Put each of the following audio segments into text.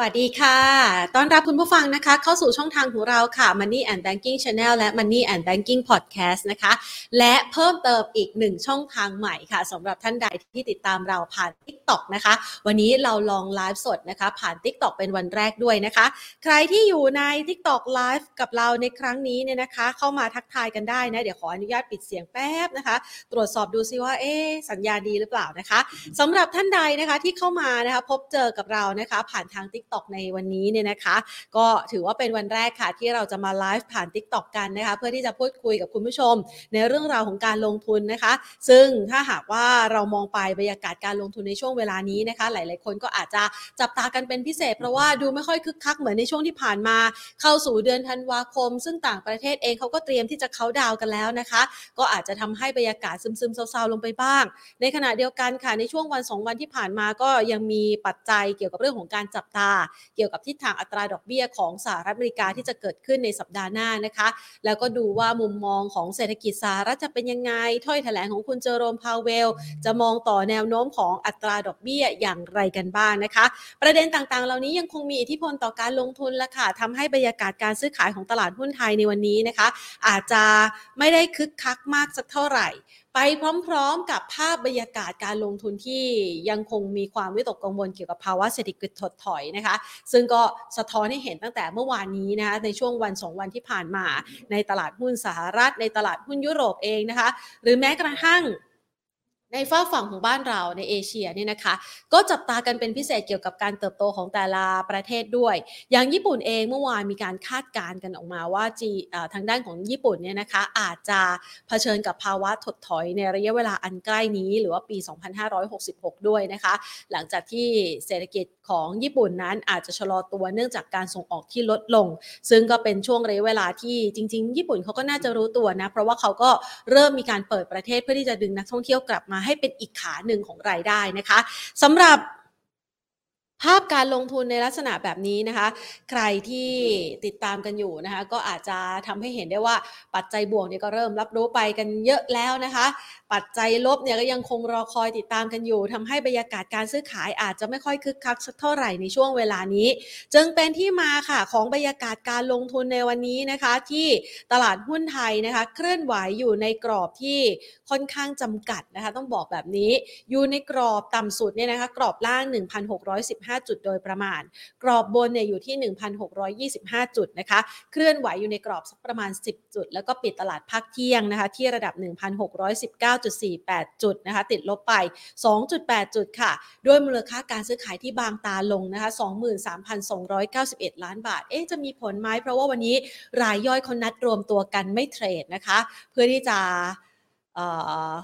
วัสดีค่ะ ต้อนรับคุณผู้ฟังนะคะ เข้าสู่ช่องทางของเราค่ะ Money and Banking Channel และ Money and Banking Podcast นะคะ และเพิ่มเติมอีกหนึ่งช่องทางใหม่ค่ะสำหรับท่านใดที่ติดตามเราผ่าน TikTok นะคะ วันนี้เราลองไลฟ์สดนะคะ ผ่าน TikTok เป็นวันแรกด้วยนะคะ ใครที่อยู่ใน TikTok Live กับเราในครั้งนี้เนี่ยนะคะ เข้ามาทักทายกันได้นะ เดี๋ยวขออนุญาตปิดเสียงแป๊บนะคะ ตรวจสอบดูซิว่าเอ๊สัญญาณดีหรือเปล่านะคะสำหรับท่านใดนะคะที่เข้ามานะคะพบเจอกับเรานะคะ ผ่านทาง TikTok ในวันนี้เนี่ยนะคะ ก็ถือว่าเป็นวันแรกค่ะที่เราจะมาไลฟ์ผ่าน TikTok กันนะคะเพื่อที่จะพูดคุยกับคุณผู้ชม ในเรื่องราวของการลงทุนนะคะ ซึ่งถ้าหากว่าเรามองไปบรรยากาศการลงทุนในช่วงเวลานี้นะคะ หลาย ๆ คนก็อาจจะจับตากันเป็นพิเศษ เพราะว่าดูไม่ค่อยคึกคักเหมือนในช่วงที่ผ่านมา เข้าสู่เดือนธันวาคม ซึ่งต่างประเทศเองเขาก็เตรียมที่จะเขาดาวกันแล้วนะคะ ก็อาจจะทำให้บรรยากาศซึมๆเศร้าๆลงไปบ้าง ในขณะเดียวกันค่ะในช่วงวัน 2 วันที่ผ่านมาก็ยังมีปัจจัยเกี่ยวกับเรื่องของการจับตาเกี่ยวกับทิศทางอัตราดอกเบี้ยของสหรัฐอเมริกาที่จะเกิดขึ้นในสัปดาห์หน้านะคะ แล้วก็ดูว่ามุมมองของเศรษฐกิจสหรัฐจะเป็นยังไง ถ้อยแถลงของคุณเจอโรมพาวเวล จะมองต่อแนวโน้มของอัตราดอกเบี้ยอย่างไรกันบ้างนะคะ ประเด็นต่างๆ เหล่านี้ยังคงมีอิทธิพลต่อการลงทุนและค่ะทำให้บรรยากาศการซื้อขายของตลาดหุ้นไทยในวันนี้นะคะ อาจจะไม่ได้คึกคักมากสักเท่าไหร่ ไปพร้อมๆกับภาพบรรยากาศการลงทุนที่ยังคงมีความวิตกกังวลเกี่ยวกับภาวะเศรษฐกิจถดถอยนะคะ ซึ่งก็สะท้อนให้เห็นตั้งแต่เมื่อวานนี้นะคะในช่วงวันสองวันที่ผ่านมา ในตลาดหุ้นสหรัฐ ในตลาดหุ้นยุโรปเองนะคะ หรือแม้กระทั่ง ในฝ้าฝั่งของบ้านเราในเอเชียเนี่ยนะคะ ก็จับตากันเป็นพิเศษเกี่ยวกับการเติบโตของแต่ละประเทศด้วย อย่างญี่ปุ่นเองเมื่อวานมีการคาดการณ์กันออกมาว่าจีทางด้านของญี่ปุ่นเนี่ยนะคะอาจจะเผชิญกับภาวะถดถอยในระยะเวลาอันใกล้นี้ หรือว่าปี 2566 ด้วยนะคะ หลังจากที่เศรษฐกิจของญี่ปุ่นนั้นอาจจะชะลอตัวเนื่องจากการส่งออกที่ลดลง ซึ่งก็เป็นช่วงระยะเวลาที่จริง ๆ ญี่ปุ่นเขาก็น่าจะรู้ตัวนะเพราะว่าเขาก็เริ่มมีการเปิดประเทศเพื่อที่จะดึงนักท่องเที่ยวกลับมาให้เป็นอีกขาหนึ่งของรายได้นะคะสำหรับภาพการลงทุนในลักษณะแบบนี้นะคะ ใครที่ติดตามกันอยู่นะคะ ก็อาจจะทำให้เห็นได้ว่าปัจจัยบวกเนี่ยก็เริ่มรับรู้ไปกันเยอะแล้วนะคะ ปัจจัยลบเนี่ยก็ยังคงรอคอยติดตามกันอยู่ทำให้บรรยากาศการซื้อขายอาจจะไม่ค่อยคึกคักสักเท่าไหร่ในช่วงเวลานี้ จึงเป็นที่มาค่ะของบรรยากาศการลงทุนในวันนี้นะคะ ที่ตลาดหุ้นไทยนะคะ เคลื่อนไหวอยู่ในกรอบที่ค่อนข้างจำกัดนะคะ ต้องบอกแบบนี้อยู่ในกรอบต่ำสุดเนี่ยนะคะ กรอบล่าง 1,615 จุดโดยประมาณ กรอบบนเนี่ยอยู่ที่ 1,625 จุดนะคะ เคลื่อนไหวอยู่ในกรอบสักประมาณ 10 จุด แล้วก็ปิดตลาดพักเที่ยงนะคะ ที่ระดับ9.48 จุดนะคะติดลบไป 2.8 จุดค่ะ ด้วยมูลค่าการซื้อขายที่บางตาลงนะคะ23,291 ล้านบาท เอ๊ะจะมีผลไหมเพราะว่าวันนี้รายย่อยคนนัดรวมตัวกันไม่เทรดนะคะ เพื่อที่จะ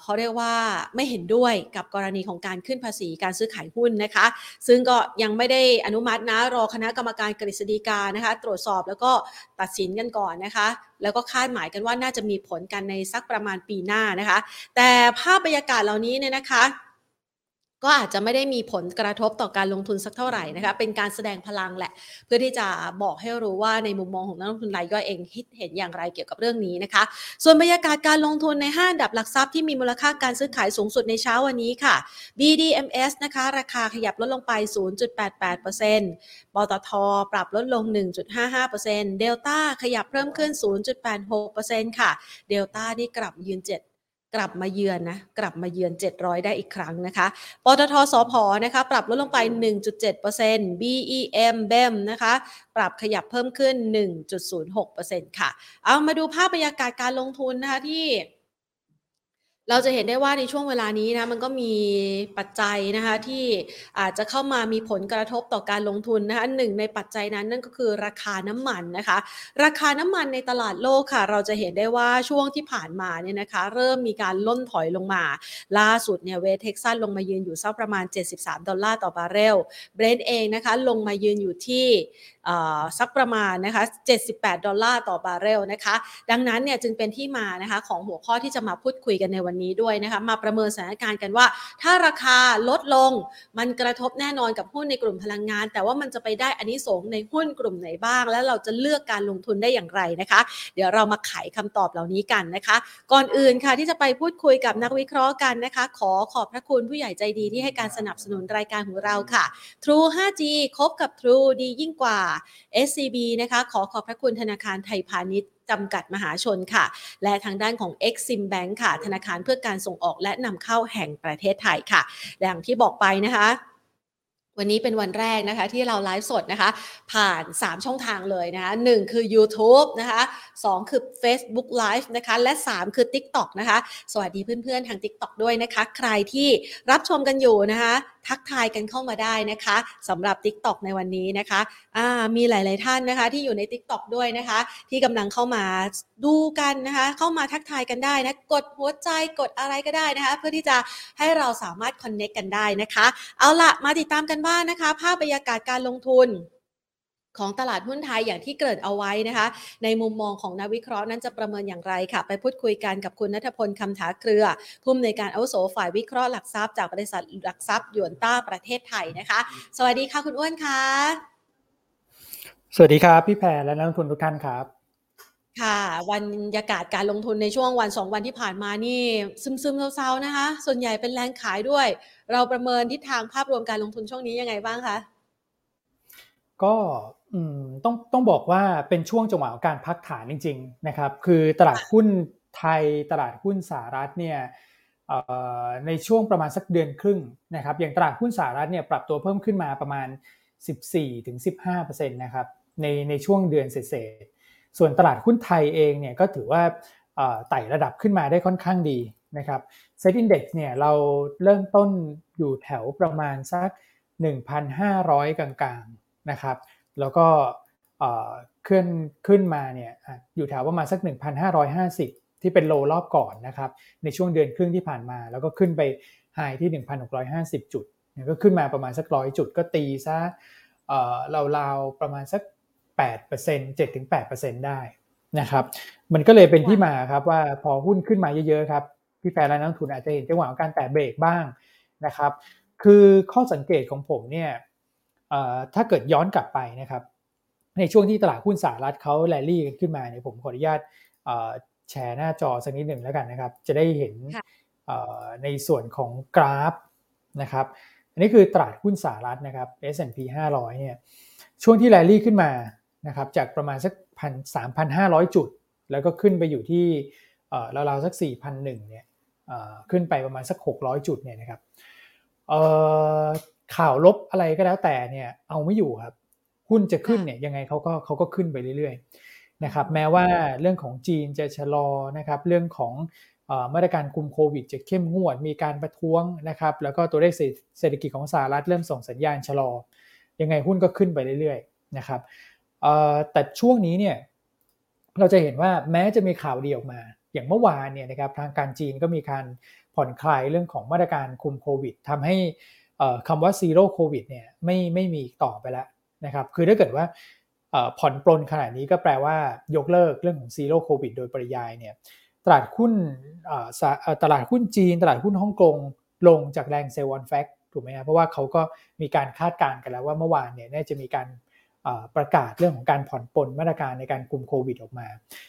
เขาเรียกว่าไม่เห็นด้วยกับกรณีของการขึ้นภาษีการซื้อขายหุ้นนะคะ ซึ่งก็ยังไม่ได้อนุมัตินะรอคณะกรรมการกฤษฎีกานะคะ ตรวจสอบแล้วก็ตัดสินกันก่อนนะคะ แล้วก็คาดหมายกันว่าน่าจะมีผลกันในสักประมาณปีหน้านะคะ แต่ภาพบรรยากาศเหล่านี้เนี่ยนะคะ ก็อาจจะไม่ได้มีผลกระทบต่อการลงทุนสักเท่าไหร่นะคะ เป็นการแสดงพลังแหละ เพื่อที่จะบอกให้รู้ว่าในมุมมองของนักลงทุนรายย่อยเองคิดเห็นอย่างไรเกี่ยวกับเรื่องนี้นะคะ ส่วนบรรยากาศการลงทุนในห้าดับหลักทรัพย์ที่มีมูลค่าการซื้อขายสูงสุดในเช้าวันนี้ค่ะ BDMs นะคะ ราคาขยับลดลงไป 0.88%ปตท ปรับลดลง 1.55%เดลต้าขยับเพิ่มขึ้น 0.86%ค่ะ เดลต้านี่กลับยืน7 กลับมาเยือนนะกลับมาเยือน 700 ได้อีกครั้งนะคะปตทสพนะคะปรับลดลงไป 1.7% BEM BEM นะคะปรับขยับเพิ่มขึ้น 1.06%ค่ะ เอามาดูภาพบรรยากาศการลงทุนนะคะที่ เราจะเห็นได้ว่าในช่วงเวลานี้นะมันก็มีปัจจัยนะคะที่อาจจะเข้ามามีผลกระทบต่อการลงทุนนะคะหนึ่งในปัจจัยนั้นนั่นก็คือราคาน้ำมันนะคะ ราคาน้ำมันในตลาดโลกค่ะ เราจะเห็นได้ว่าช่วงที่ผ่านมาเนี่ยนะคะ เริ่มมีการล่นถอยลงมา ล่าสุดเนี่ยเวสเท็กซัสลงมายืนอยู่สักประมาณ 73 ดอลลาร์ต่อบาร์เรลเบรนท์เองนะคะลงมายืนอยู่ที่ สักประมาณนะคะ78 ดอลลาร์ต่อบาร์เรลนะคะ ดังนั้นเนี่ยจึงเป็นที่มานะคะของหัวข้อที่จะมาพูดคุยกันในวันนี้ด้วยนะคะ มาประเมินสถานการณ์กันว่า ถ้าราคาลดลงมันกระทบแน่นอนกับหุ้นในกลุ่มพลังงาน แต่ว่ามันจะไปได้อานิสงส์ในหุ้นกลุ่มไหนบ้าง และเราจะเลือกการลงทุนได้อย่างไรนะคะ เดี๋ยวเรามาไขคำตอบเหล่านี้กันนะคะ ก่อนอื่นค่ะที่จะไปพูดคุยกับนักวิเคราะห์กันนะคะ ขอขอบพระคุณผู้ใหญ่ใจดีที่ให้การสนับสนุนรายการของเราค่ะ True 5G คบกับ True ดียิ่งกว่า SCB นะคะขอขอบพระคุณธนาคารไทยพาณิชย์จำกัดมหาชนค่ะ และทางด้านของ Exim Bank ค่ะ ธนาคารเพื่อการส่งออกและนำเข้าแห่งประเทศไทยค่ะ อย่างที่บอกไปนะคะ วันนี้เป็นวันแรกนะคะที่เราไลฟ์สดนะคะ ผ่าน 3 ช่องทางเลยนะคะ1คือ YouTube นะคะ2คือ Facebook Live นะคะ และ 3 คือ TikTok นะคะ สวัสดีเพื่อนๆ ทาง TikTok ด้วยนะคะ ใครที่รับชมกันอยู่นะคะ ทักทายกันเข้ามาได้นะคะสำหรับ TikTok ในวันนี้นะคะะมีหลายๆท่านนะคะที่อยู่ใน TikTok ด้วยนะคะ ที่กำลังเข้ามาดูกันนะคะ เข้ามาทักทายกันได้นะ กดหัวใจกดอะไรก็ได้นะคะ เพื่อที่จะให้เราสามารถคอนเน็กกันได้นะคะ เอาละมาติดตามกันบ้างนะคะ ภาพบรรยากาศการลงทุนของตลาดหุ้นไทยอย่างที่เกิดเอาไว้นะคะ ในมุมมองของนักวิเคราะห์นั้นจะประเมินอย่างไรค่ะ ไปพูดคุยกันกับคุณนัทพลคำถาเครือ ผู้อำนวยการอาวุโสฝ่ายวิเคราะห์หลักทรัพย์จากบริษัทหลักทรัพย์ยวนต้าประเทศไทยนะคะ สวัสดีค่ะคุณอ้วนค่ะ สวัสดีครับพี่แพรและนักลงทุนทุกท่านครับ ค่ะวันยากาศการลงทุนในช่วงวันสองวันที่ผ่านมานี่ ซึมซึมเศร้าๆนะคะ ส่วนใหญ่เป็นแรงขายด้วย เราประเมินทิศทางภาพรวมการลงทุนช่วงนี้ยังไงบ้างคะก็ต้องต้องบอกว่าเป็นช่วงจังหวะการพักฐานจริง ๆ นะครับ คือตลาดหุ้นไทยตลาดหุ้นสหรัฐเนี่ยในช่วงประมาณสักเดือนครึ่งนะครับอย่างตลาดหุ้นสหรัฐเนี่ยปรับตัวเพิ่มขึ้นมาประมาณ 14-15%นะครับในในช่วงเดือนเศษ ส่วนตลาดหุ้นไทยเองเนี่ยก็ถือว่าไต่ระดับขึ้นมาได้ค่อนข้างดีนะครับเซ็ตอินดี x เนี่ยเราเริ่มต้นอยู่แถวประมาณสัก 1,500 กลางๆนะครับแล้วก็ขึ้นขึ้นมาเนี่ยอยู่แถวประมาณสัก 1,550 ที่เป็นโลรอบก่อนนะครับในช่วงเดือนครึ่งที่ผ่านมา แล้วก็ขึ้นไปไฮที่ 1,650 จุดก็ขึ้นมาประมาณสักร้อยจุดก็ตีซะราวๆประมาณสัก 8% 7-8%ได้นะครับ มันก็เลยเป็นที่มาครับว่าพอหุ้นขึ้นมาเยอะๆครับพี่แฟนและนักทุนอาจจะเห็นจังหวะของการแตะเบรกบ้างนะครับ คือข้อสังเกตของผมเนี่ยถ้าเกิดย้อนกลับไปนะครับ ในช่วงที่ตลาดหุ้นสหรัฐเขาแลลี่กันขึ้นมาเนี่ยผมขออนุญาตแชร์หน้าจอสักนิดหนึ่งแล้วกันนะครับ จะได้เห็นในส่วนของกราฟนะครับ อันนี้คือตลาดหุ้นสหรัฐนะครับ S&P 500เนี่ยช่วงที่แลลี่ขึ้นมา นะครับจากประมาณสักพันสามพันห้าร้อยจุด แล้วก็ขึ้นไปอยู่ที่ราวๆสักสี่พันหนึ่งเนี่ยขึ้นไปประมาณสักหกร้อยจุดเนี่ยนะครับข่าวลบอะไรก็แล้วแต่เนี่ยเอาไม่อยู่ครับ หุ้นจะขึ้นเนี่ยยังไงเขาก็เขาก็ขึ้นไปเรื่อยๆนะครับแม้ว่าเรื่องของจีนจะชะลอนะครับเรื่องของมาตรการคุมโควิดจะเข้มงวด มีการประท้วงนะครับ แล้วก็ตัวเลขเศรษฐกิจของสหรัฐเริ่มส่งสัญญาณชะลอ ยังไงหุ้นก็ขึ้นไปเรื่อยๆนะครับ แต่ช่วงนี้เนี่ยเราจะเห็นว่าแม้จะมีข่าวดีออกมา อย่างเมื่อวานเนี่ยนะครับทางการจีนก็มีการผ่อนคลายเรื่องของมาตรการคุมโควิดทำให้คำว่า zero COVID เนี่ยไม่ไม่มีต่อไปแล้วนะครับคือถ้าเกิดว่าผ่อนปลนขนาดนี้ก็แปลว่ายกเลิกเรื่องของ zero COVID โดยปริยายเนี่ยตลาดหุ้นตลาดหุ้นจีน ตลาดหุ้นฮ่องกงลงจากแรง sell on fact ถูกไหมครับเพราะว่าเขาก็มีการคาดการณ์กันแล้วว่าเมื่อวานเนี่ยน่าจะมีการ ประกาศเรื่องของการผ่อนปลนมาตรการในการคุมโควิดออกมา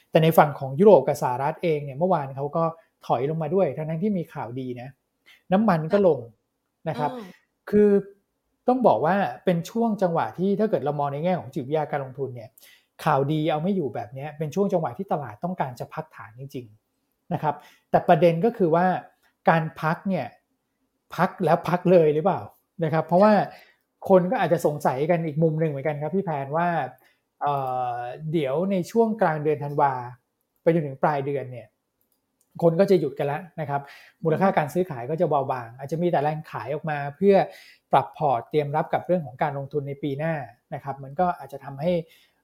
แต่ในฝั่งของยุโรปกับสหรัฐเองเนี่ยเมื่อวานเขาก็ถอยลงมาด้วย ทั้งที่มีข่าวดีนะ น้ำมันก็ลงนะครับ คือต้องบอกว่าเป็นช่วงจังหวะที่ถ้าเกิดเรามองในแง่ของจิตวิทยาการลงทุนเนี่ยข่าวดีเอาไม่อยู่แบบนี้เป็นช่วงจังหวะที่ตลาดต้องการจะพักฐานจริง ๆนะครับ แต่ประเด็นก็คือว่าการพักเนี่ยพักแล้วพักเลยหรือเปล่านะครับ เพราะว่า คนก็อาจจะสงสัยกันอีกมุมหนึ่งเหมือนกันครับพี่แพนว่าเดี๋ยวในช่วงกลางเดือนธันวาไปจนถึงปลายเดือนเนี่ยคนก็จะหยุดกันแล้วนะครับ มูลค่าการซื้อขายก็จะเบาบาง อาจจะมีแต่แรงขายออกมาเพื่อปรับพอร์ตเตรียมรับกับเรื่องของการลงทุนในปีหน้านะครับ มันก็อาจจะทำให้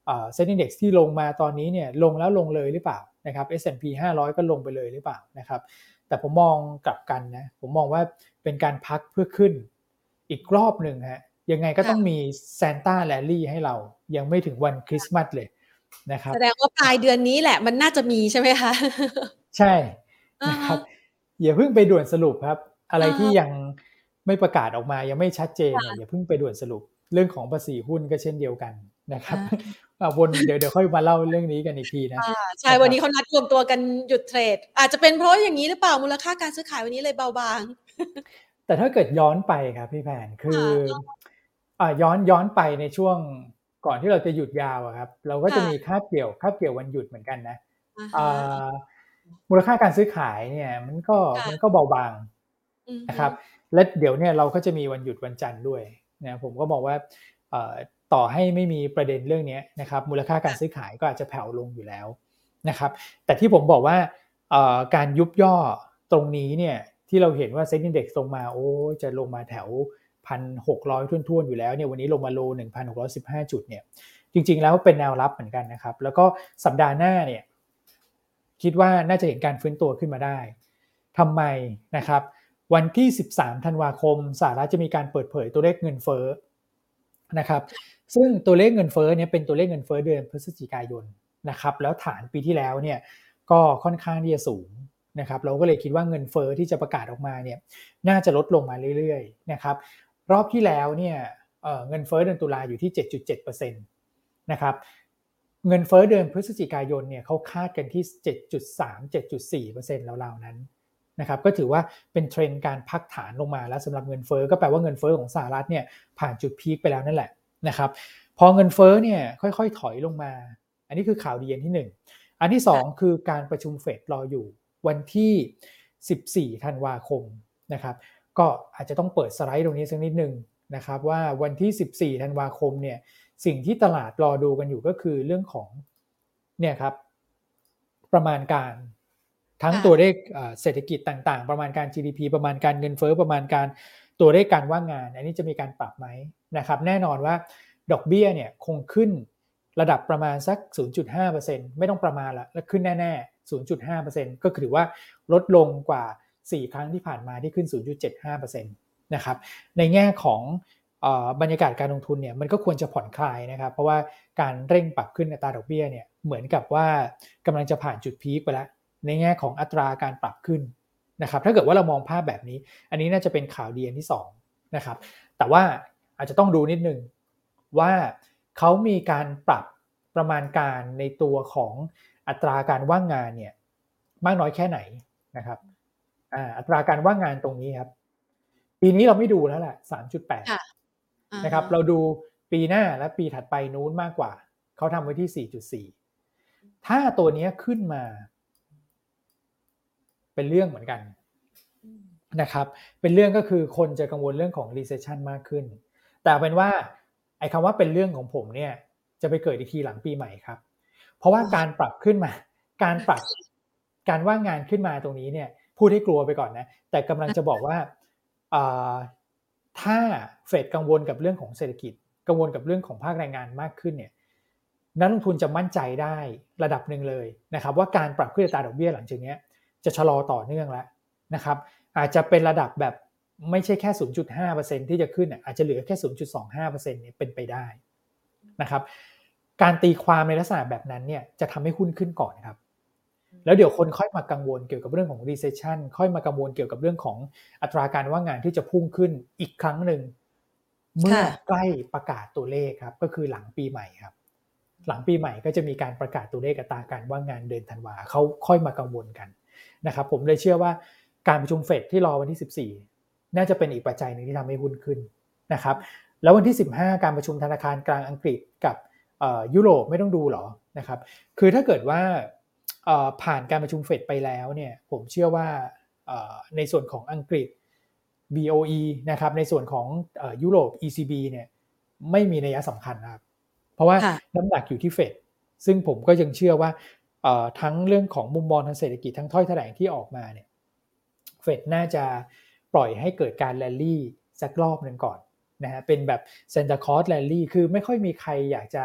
SET Index ที่ลงมาตอนนี้เนี่ยลงแล้วลงเลยหรือเปล่านะครับ S&P 500 ก็ลงไปเลยหรือเปล่านะครับ แต่ผมมองกลับกันนะ ผมมองว่าเป็นการพักเพื่อขึ้นอีกรอบหนึ่งฮะ ยังไงก็ต้องมี Santa rally ให้เรา ยังไม่ถึงวันคริสต์มาสเลยนะครับแสดงว่าปลายเดือนนี้แหละมันน่าจะมีใช่ไหมคะ ใช่นะครับอย่าเพิ่งไปด่วนสรุปครับ อะไรที่ยังไม่ประกาศออกมายังไม่ชัดเจนอย่าเพิ่งไปด่วนสรุป เรื่องของภาษีหุ้นก็เช่นเดียวกันนะครับวนเดี๋ยวเดี๋ยวค่อยมาเล่าเรื่องนี้กันอีกทีนะใช่วันนี้เขานัดรวมตัวกันหยุดเทรด อาจจะเป็นเพราะอย่างนี้หรือเปล่ามูลค่าการซื้อขายวันนี้เลยเบาบาง แต่ถ้าเกิดย้อนไปครับพี่แผนคืออ่า ย้อนย้อนไปในช่วงก่อนที่เราจะหยุดยาวครับ เราก็จะมีค่าเกี่ยวค่าเกี่ยววันหยุดเหมือนกันนะมูลค่าการซื้อขายเนี่ย มันก็มันก็เบาบางนะครับ และเดี๋ยวเนี่ยเราก็จะมีวันหยุดวันจันทร์ด้วยนะผมก็บอกว่าต่อให้ไม่มีประเด็นเรื่องนี้นะครับ มูลค่าการซื้อขายก็อาจจะแผ่วลงอยู่แล้วนะครับ แต่ที่ผมบอกว่าการยุบย่อตรงนี้เนี่ยที่เราเห็นว่าเซ็นดิ้งเด็กลงมาโอ้จะลงมาแถว พันหกร้อยทุ่นๆอยู่แล้วเนี่ยวันนี้ลงมาโลหนึ่งพันหกร้อยสิบห้าจุดเนี่ยจริงๆแล้วเป็นแนวรับเหมือนกันนะครับ แล้วก็สัปดาห์หน้าเนี่ยคิดว่าน่าจะเห็นการฟื้นตัวขึ้นมาได้ทำไมนะครับ วันที่ 13 ธันวาคมสหรัฐจะมีการเปิดเผยตัวเลขเงินเฟ้อนะครับ ซึ่งตัวเลขเงินเฟ้อเนี่ยเป็นตัวเลขเงินเฟ้อเดือนพฤศจิกายนนะครับ แล้วฐานปีที่แล้วเนี่ยก็ค่อนข้างที่จะสูงนะครับ เราก็เลยคิดว่าเงินเฟอ้อที่จะประกาศออกมาเนี่ยน่าจะลดลงมาเรื่อยๆนะครับ รอบที่แล้วเนี่ยเงินเฟ้อเดือนตุลาอยู่ที่ 7.7%นะครับเงินเฟ้อเดือนพฤศจิกายนเนี่ยเขาคาดกันที่ 7.3 7.4%แล้วๆนั้นนะครับก็ถือว่าเป็นเทรนด์การพักฐานลงมาแล้วสำหรับเงินเฟ้อก็แปลว่าเงินเฟ้อของสหรัฐเนี่ยผ่านจุด peak ไปแล้วนั่นแหละนะครับพอเงินเฟ้อเนี่ยค่อยๆถอยลงมา อันนี้คือข่าวดีอันที่ 1 อันที่ 2 คือการประชุมเฟดรออยู่วันที่ 14 ธันวาคมนะครับ ก็อาจจะต้องเปิดสไลด์ตรงนี้สักนิดนึงนะครับว่าวันที่ 14 ธันวาคมเนี่ยสิ่งที่ตลาดรอดูกันอยู่ก็คือเรื่องของเนี่ยครับประมาณการทั้งตัวเลขเศรษฐกิจต่างๆ ประมาณการ GDP ประมาณการเงินเฟ้อประมาณการตัวเลขการว่างงาน อันนี้จะมีการปรับไหมนะครับ แน่นอนว่าดอกเบี้ยเนี่ยคงขึ้นระดับประมาณสัก 0.5%ไม่ต้องประมาณละแล้วขึ้นแน่ ๆ 0.5%ก็คือว่าลดลงกว่า 4 ครั้งที่ผ่านมาที่ขึ้น 0.75%นะครับในแง่ของบรรยากาศการลงทุนเนี่ยมันก็ควรจะผ่อนคลายนะครับ เพราะว่าการเร่งปรับขึ้นอัตราดอกเบี้ยเนี่ยเหมือนกับว่ากำลังจะผ่านจุดพีคไปแล้ว ในแง่ของอัตราการปรับขึ้นนะครับ ถ้าเกิดว่าเรามองภาพแบบนี้ อันนี้น่าจะเป็นข่าวดีอันที่2นะครับแต่ว่าอาจจะต้องดูนิดนึงว่าเขามีการปรับประมาณการในตัวของอัตราการว่างงานเนี่ยมากน้อยแค่ไหนนะครับ อัตราการว่างงานตรงนี้ครับ ปีนี้เราไม่ดูแล้วแหละสามจุดแปดนะครับ เราดูปีหน้าและปีถัดไปนู้นมากกว่า เขาทำไว้ที่สี่จุดสี่ถ้าตัวนี้ขึ้นมา เป็นเรื่องเหมือนกันนะครับ เป็นเรื่องก็คือคนจะกังวลเรื่องของ recession มากขึ้น แต่เป็นว่าไอ้คำว่าเป็นเรื่องของผมเนี่ย จะไปเกิดอีกทีหลังปีใหม่ครับ เพราะว่าการปรับขึ้นมา การปรับการว่างงานขึ้นมาตรงนี้เนี่ย พูดให้กลัวไปก่อนนะ แต่กำลังจะบอกว่าถ้าเฟดกังวลกับเรื่องของเศรษฐกิจ กังวลกับเรื่องของภาคแรงงานมากขึ้นเนี่ยนักลงทุนจะมั่นใจได้ระดับหนึ่งเลยนะครับว่าการปรับขึ้นอัตราดอกเบี้ยหลังจากนี้จะชะลอต่อเนื่องแล้วนะครับ อาจจะเป็นระดับแบบไม่ใช่แค่ 0.5%ที่จะขึ้นอาจจะเหลือแค่ 0.25%เนี่ยเป็นไปได้นะครับ การตีความในลักษณะแบบนั้นเนี่ยจะทำให้หุ้นขึ้นก่อนครับ แล้วเดี๋ยวคนค่อยมากังวลเกี่ยวกับเรื่องของ recession ค่อยมากังวลเกี่ยวกับเรื่องของอัตราการว่างงานที่จะพุ่งขึ้นอีกครั้งหนึ่งเมื่อใกล้ประกาศตัวเลขครับ ก็คือหลังปีใหม่ครับ หลังปีใหม่ก็จะมีการประกาศตัวเลขอัตราการว่างงานเดือนธันวาเขาค่อยมากังวลกันนะครับ ผมเลยเชื่อว่าการประชุมเฟดที่รอวันที่ 14 น่าจะเป็นอีกปัจจัยหนึ่งที่ทำให้หุ้นขึ้นนะครับ แล้ววันที่ 15 การประชุมธนาคารกลางอังกฤษกับยุโรปไม่ต้องดูหรอนะครับ คือถ้าเกิดว่า ผ่านการประชุมเฟดไปแล้วเนี่ยผมเชื่อว่าในส่วนของอังกฤษ BOE นะครับในส่วนของยุโรป ECB เนี่ยไม่มีนัยสำคัญนะครับเพราะว่าน้ำหนักอยู่ที่เฟดซึ่งผมก็ยังเชื่อว่าทั้งเรื่องของมุมมองทางเศรษฐกิจทั้งถ้อยแถลงที่ออกมาเนี่ยเฟดน่าจะปล่อยให้เกิดการแรลลี่สักรอบหนึ่งก่อนนะฮะเป็นแบบ Santa Claus rally คือไม่ค่อยมีใครอยากจะ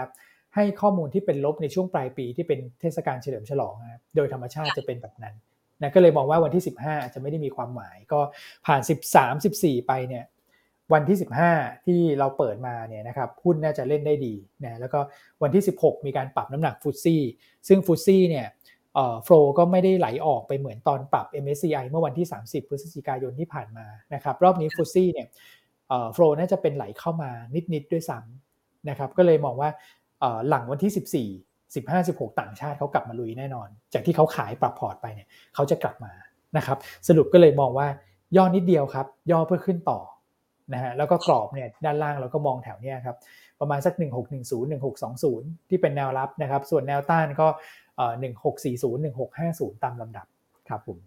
ให้ข้อมูลที่เป็นลบในช่วงปลายปีที่เป็นเทศกาลเฉลิมฉลองนะโดยธรรมชาติจะเป็นแบบนั้นนะก็เลยมองว่าวันที่ 15จะไม่ได้มีความหมาย ก็ผ่าน 13 14 ไปเนี่ยวันที่ 15 ที่เราเปิดมาเนี่ยนะครับหุ้นน่าจะเล่นได้ดีนะแล้วก็วันที่ 16 มีการปรับน้ำหนัก FTSE ซึ่ง FTSE เนี่ย flow ก็ไม่ได้ไหลออกไปเหมือนตอนปรับ MSCI เมื่อวันที่ 30 พฤศจิกายนที่ผ่านมานะครับรอบนี้ฟุตซี่เนี่ยโฟลน่าจะเป็นไหลเข้ามานิดๆด้วยซ้ำนะครับก็เลยมองว่า หลังวันที่ 14 15 16 ต่างชาติเขากลับมาลุยแน่นอน จากที่เขาขายปรับพอร์ตไปเนี่ยเขาจะกลับมานะครับสรุปก็เลยมองว่าย่อนิดเดียวครับ ย่อเพื่อขึ้นต่อนะฮะแล้วก็กรอบเนี่ยด้านล่างเราก็มองแถวเนี้ยครับประมาณสัก 1610 1620 ที่เป็นแนวรับนะครับ ส่วนแนวต้านก็ 1640 1650 ตามลำดับครับผม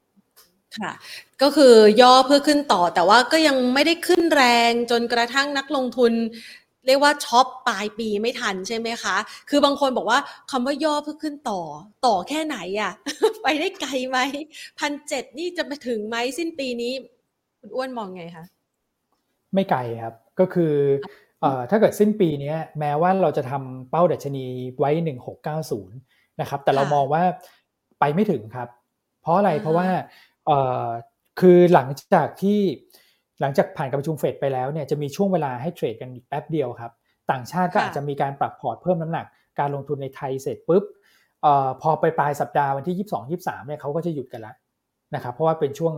ค่ะ ก็คือย่อเพื่อขึ้นต่อแต่ว่าก็ยังไม่ได้ขึ้นแรงจนกระทั่งนักลงทุน เรียกว่าช็อปปลายปีไม่ทันใช่ไหมคะ คือบางคนบอกว่าคำว่าย่อเพื่อขึ้นต่อ ต่อแค่ไหนอะ่ะ ไปได้ไกลไหมพันเจ็ดนี่จะไปถึงไหมสิ้นปีนี้ คุณอ้วนมองไงคะ ไม่ไกลครับ ก็คือถ้าเกิดสิ้นปีนี้แม้ว่าเราจะทำเป้าดัชนีไว้ 1690 นะครับ แต่เรามองว่าไปไม่ถึงครับ เพราะอะไรเพราะว่าคือหลังจากที่ หลังจากผ่านการประชุมเฟดไปแล้วเนี่ยจะมีช่วงเวลาให้เทรดกันแป๊บเดียวครับ ต่างชาติก็อาจจะมีการปรับพอร์ตเพิ่มน้ำหนัก การลงทุนในไทยเสร็จปุ๊บพอไปปลายสัปดาห์วันที่ 22 23เนี่ยเขาก็จะหยุดกันแล้วนะครับเพราะว่าเป็นช่วง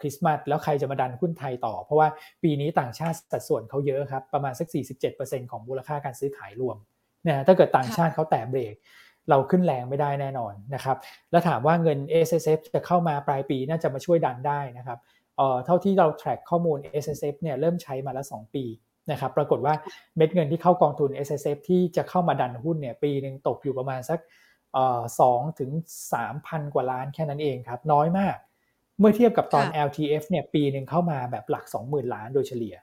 คริสต์มาสแล้วใครจะมาดันหุ้นไทยต่อ เพราะว่าปีนี้ต่างชาติสัดส่วนเขาเยอะครับ ประมาณสัก 47%ของมูลค่าการซื้อขายรวมนะถ้าเกิดต่างชาติเขาแตะเบรก เราขึ้นแรงไม่ได้แน่นอนนะครับ แล้วถามว่าเงิน S S F จะเข้ามาปลายปีน่าจะมาช่วยดันได้นะครับ เอ่อเท่าที่เรา track ข้อมูล S S F เนี่ยเริ่มใช้มาแล้ว 2 ปีนะครับปรากฏว่าเม็ดเงินที่เข้ากองทุน S S F ที่จะเข้ามาดันหุ้นเนี่ยปีหนึ่งตกอยู่ประมาณสักสองถึงสามพันกว่าล้านแค่นั้นเองครับน้อยมาก เมื่อเทียบกับตอน LTF เนี่ยปีหนึ่งเข้ามาแบบหลัก 20,000 ล้านโดยเฉลี่ย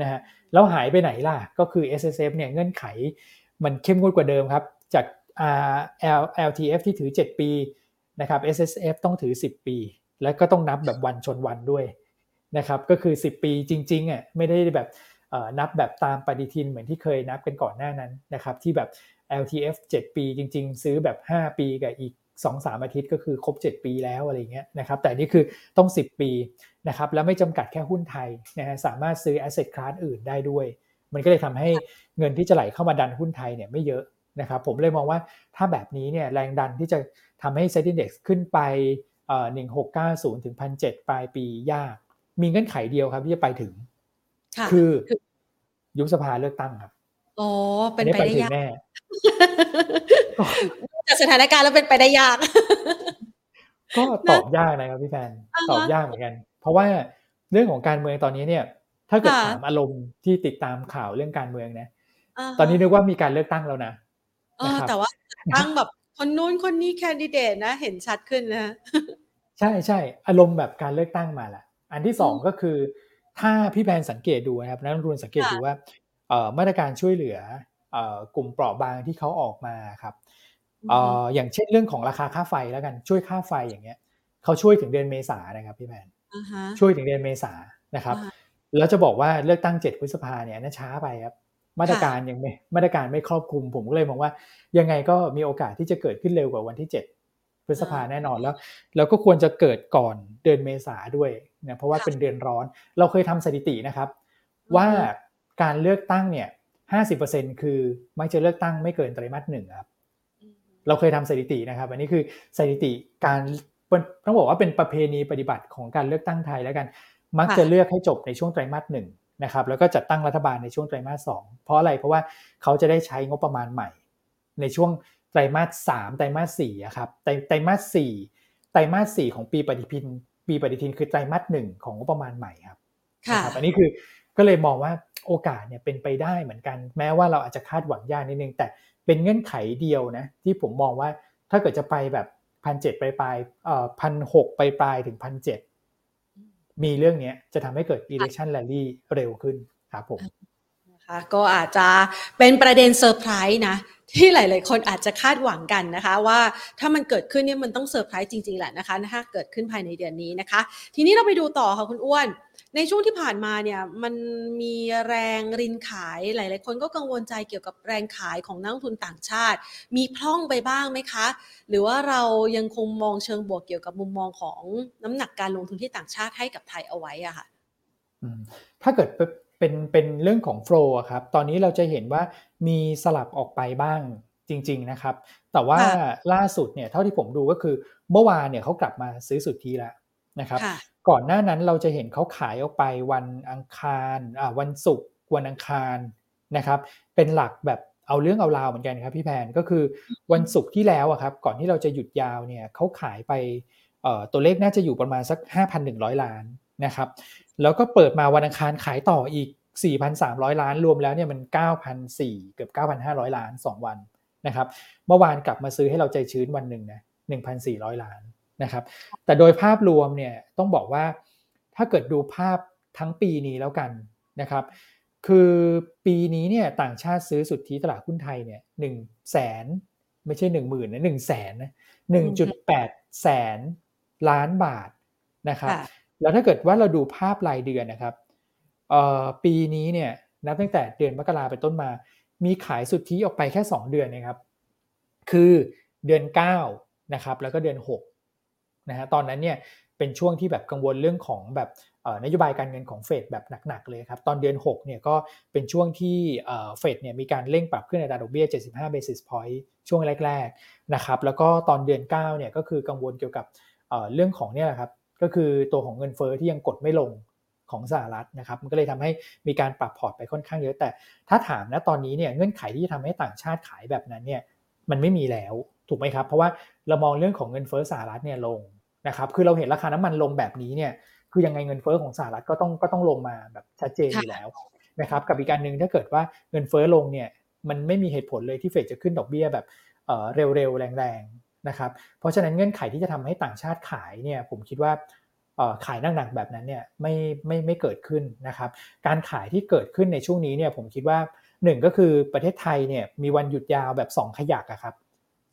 นะฮะแล้วหายไปไหนล่ะก็คือ SSF เนี่ยเงื่อนไขมันเข้มงวดกว่าเดิมครับจาก LTF ที่ถือ 7 ปีนะครับ SSF ต้องถือ 10 ปี และก็ต้องนับแบบวันชนวันด้วยนะครับ ก็คือ 10 ปีจริงๆอะไม่ได้แบบนับแบบตามปฏิทินเหมือนที่เคยนับกันก่อนหน้านั้นนะครับ ที่แบบ LTF 7 ปีจริง ๆ ซื้อแบบ 5 ปีกับอีก 2-3 อาทิตย์ก็คือครบ 7 ปีแล้วอะไรเงี้ยนะครับ แต่นี่คือต้อง 10 ปีนะครับ แล้วไม่จำกัดแค่หุ้นไทยนะฮะสามารถซื้อ asset class อื่นได้ด้วย มันก็เลยทำให้เงินที่จะไหลเข้ามาดันหุ้นไทยเนี่ยไม่เยอะนะครับ ผมเลยมองว่าถ้าแบบนี้เนี่ยแรงดันที่จะทำให้เซ็น s e t i n d e x ขึ้นไป 1690 ถึง 1,700 ปลายปียาก มีเงื่อนไขเดียวครับที่จะไปถึง คือยุบสภาเลือกตั้งครับอ๋อเป็นไปได้ยากจากสถานการณ์แล้วเป็นไปได้ยาก ก็ตอบยากนะครับพี่แฟนตอบยากเหมือนกัน เพราะว่าเรื่องของการเมืองตอนนี้เนี่ย ถ้าเกิดถามอารมณ์ที่ติดตามข่าวเรื่องการเมืองนะตอนนี้นึกว่ามีการเลือกตั้งแล้วนะแต่ว่าตั้งแบบ คนนู้นคนนี้แคนดิเดตนะ เห็นชัดขึ้นนะใช่ใช่อารมณ์แบบการเลือกตั้งมาแหละอันที่สองก็คือ ถ้าพี่แพนสังเกตดูนะครับนักลงทุนสังเกตดูว่ามาตรการช่วยเหลือกลุ่มเปราะบางที่เขาออกมาครับอย่างเช่นเรื่องของราคาค่าไฟแล้วกันช่วยค่าไฟอย่างเงี้ยเขาช่วยถึงเดือนเมษานะครับพี่แพนช่วยถึงเดือนเมษานะครับแล้วจะบอกว่าเลือกตั้งเจ็ดพฤษภาเนี่ยน่าช้าไปครับ มาตรการยังไม่มาตรการไม่ครอบคลุม ผมก็เลยมองว่ายังไงก็มีโอกาสที่จะเกิดขึ้นเร็วกว่าวันที่เจ็ดพฤษภาแน่นอนแล้วแล้วก็ควรจะเกิดก่อนเดือนเมษาด้วยนะเพราะว่าเป็นเดือนร้อน เราเคยทำสถิตินะครับ ว่าการเลือกตั้งเนี่ยห้าสิบเปอร์เซ็นคือมักจะเลือกตั้งไม่เกินไตรมาสหนึ่งครับ เราเคยทำสถิตินะครับ อันนี้คือสถิติการต้องบอกว่าเป็นประเพณีปฏิบัติของการเลือกตั้งไทยแล้วกัน มักจะเลือกให้จบในช่วงไตรมาสหนึ่ง นะครับแล้วก็จัดตั้งรัฐบาลในช่วงไตรมาสสองเพราะอะไรเพราะว่าเขาจะได้ใช้งบประมาณใหม่ ในช่วงไตรมาสสามไตรมาสสี่ครับไตรไตรมาสสี่ไตรมาสสี่ของปีปฏิทิน ปีปฏิทินคือไตรมาสหนึ่งของงบประมาณใหม่ครับค่ะอันนี้คือก็เลยมองว่าโอกาสเนี่ยเป็นไปได้เหมือนกัน แม้ว่าเราอาจจะคาดหวังยากนิดนึง แต่เป็นเงื่อนไขเดียวนะที่ผมมองว่าถ้าเกิดจะไปแบบพันเจ็ดปลายปลายเอ่อพันหกปลายปลายถึงพันเจ็ด มีเรื่องนี้จะทำให้เกิด election rally เร็วขึ้นครับผมนะคะก็อาจจะเป็นประเด็นเซอร์ไพรส์นะที่หลาย ๆ คนอาจจะคาดหวังกันนะคะ ว่าถ้ามันเกิดขึ้นเนี่ยมันต้องเซอร์ไพรส์จริง ๆ แหละนะคะถ้าเกิดขึ้นภายในเดือนนี้นะคะ ทีนี้เราไปดูต่อค่ะคุณอ้วน ในช่วงที่ผ่านมาเนี่ยมันมีแรงรินขายหลาย ๆ คนก็กังวลใจเกี่ยวกับแรงขายของนักทุนต่างชาติ มีพร่องไปบ้างไหมคะ หรือว่าเรายังคงมองเชิงบวกเกี่ยวกับมุมมองของน้ำหนักการลงทุนที่ต่างชาติให้กับไทยเอาไว้อะค่ะถ้าเกิดไปเป็นเป็นเรื่องของโฟล์ครับ ตอนนี้เราจะเห็นว่ามีสลับออกไปบ้างจริง ๆ นะครับ แต่ว่าล่าสุดเนี่ยเท่าที่ผมดูก็คือเมื่อวานเนี่ยเขากลับมาซื้อสุทธิแล้วนะครับ ก่อนหน้านั้นเราจะเห็นเขาขายออกไปวันอังคารอ่าวันศุกร์วันอังคารนะครับ เป็นหลักแบบเอาเรื่องเอาราวเหมือนกันครับพี่แพนก็คือวันศุกร์ที่แล้วอะครับก่อนที่เราจะหยุดยาวเนี่ยเขาขายไปตัวเลขน่าจะอยู่ประมาณสัก 5,100 ล้านนะครับ แล้วก็เปิดมาวันอังคารขายต่ออีก 4,300 ล้านรวมแล้วเนี่ยมัน 9,400 เกือบ 9,500 ล้าน 2 วันนะครับ เมื่อวานกลับมาซื้อให้เราใจชื้นวันหนึ่งนะ 1,400 ล้าน นะครับ แต่โดยภาพรวมเนี่ยต้องบอกว่าถ้าเกิดดูภาพทั้งปีนี้แล้วกันนะครับ คือปีนี้เนี่ยต่างชาติซื้อสุทธิตลาดหุ้นไทยเนี่ยหนึ่งแสนไม่ใช่หนึ่งหมื่นนะหนึ่งแสนนะหนึ่งจุดแปดแสนล้านบาทนะครับ แล้วถ้าเกิดว่าเราดูภาพรายเดือนนะครับปีนี้เนี่ยนับตั้งแต่เดือนมกราเป็นต้นมา มีขายสุทธิออกไปแค่ 2 เดือนนะครับ คือเดือน9นะครับแล้วก็เดือน6 นะฮะตอนนั้นเนี่ยเป็นช่วงที่แบบกังวลเรื่องของแบบนโยบายการเงินของเฟดแบบหนักๆเลยครับ ตอนเดือน6เนี่ยก็เป็นช่วงที่เฟดเนี่ยมีการเร่งปรับขึ้นอัตราดอกเบี้ย 75 basis point ช่วงแรกๆนะครับแล้วก็ตอนเดือน9เนี่ยก็คือกังวลเกี่ยวกับเรื่องของเนี่ยแหละครับก็คือตัวของเงินเฟอ้อที่ยังกดไม่ลงของสหรัฐนะครับมันก็เลยทำให้มีการปรับพอร์ตไปค่อนข้างเยอะแต่ถ้าถามนะตอนนี้เนี่ยเงื่อนไขที่จะทำให้ต่างชาติขายแบบนั้นเนี่ยมันไม่มีแล้วถูกไหมครับ เพราะว่า เรามองเรื่องของเงินเฟอ้อสหรัฐเนี่ยลงนะครับ คือเราเห็นราคาน้ำมันลงแบบนี้เนี่ย คือยังไงเงินเฟอ้อของสหรัฐก็ต้องก็ต้องลงมาแบบชัดเจนอยู่แล้วนะครับ กับอีกการหนึ่งถ้าเกิดว่าเงินเฟอ้อลงเนี่ย มันไม่มีเหตุผลเลยที่เฟดจะขึ้นดอกเบี้ยแบบเร็วๆแรงๆนะครับ เพราะฉะนั้นเงื่อนไขที่จะทำให้ต่างชาติขายเนี่ย ผมคิดว่าขายหนักๆแบบนั้นเนี่ยไม่ไม่ไม่เกิดขึ้นนะครับ การขายที่เกิดขึ้นในช่วงนี้เนี่ยผมคิดว่าหนึ่งก็คือประเทศไทยเนี่ยมีวันหยุดยาวแบบ2ขยักอะครับ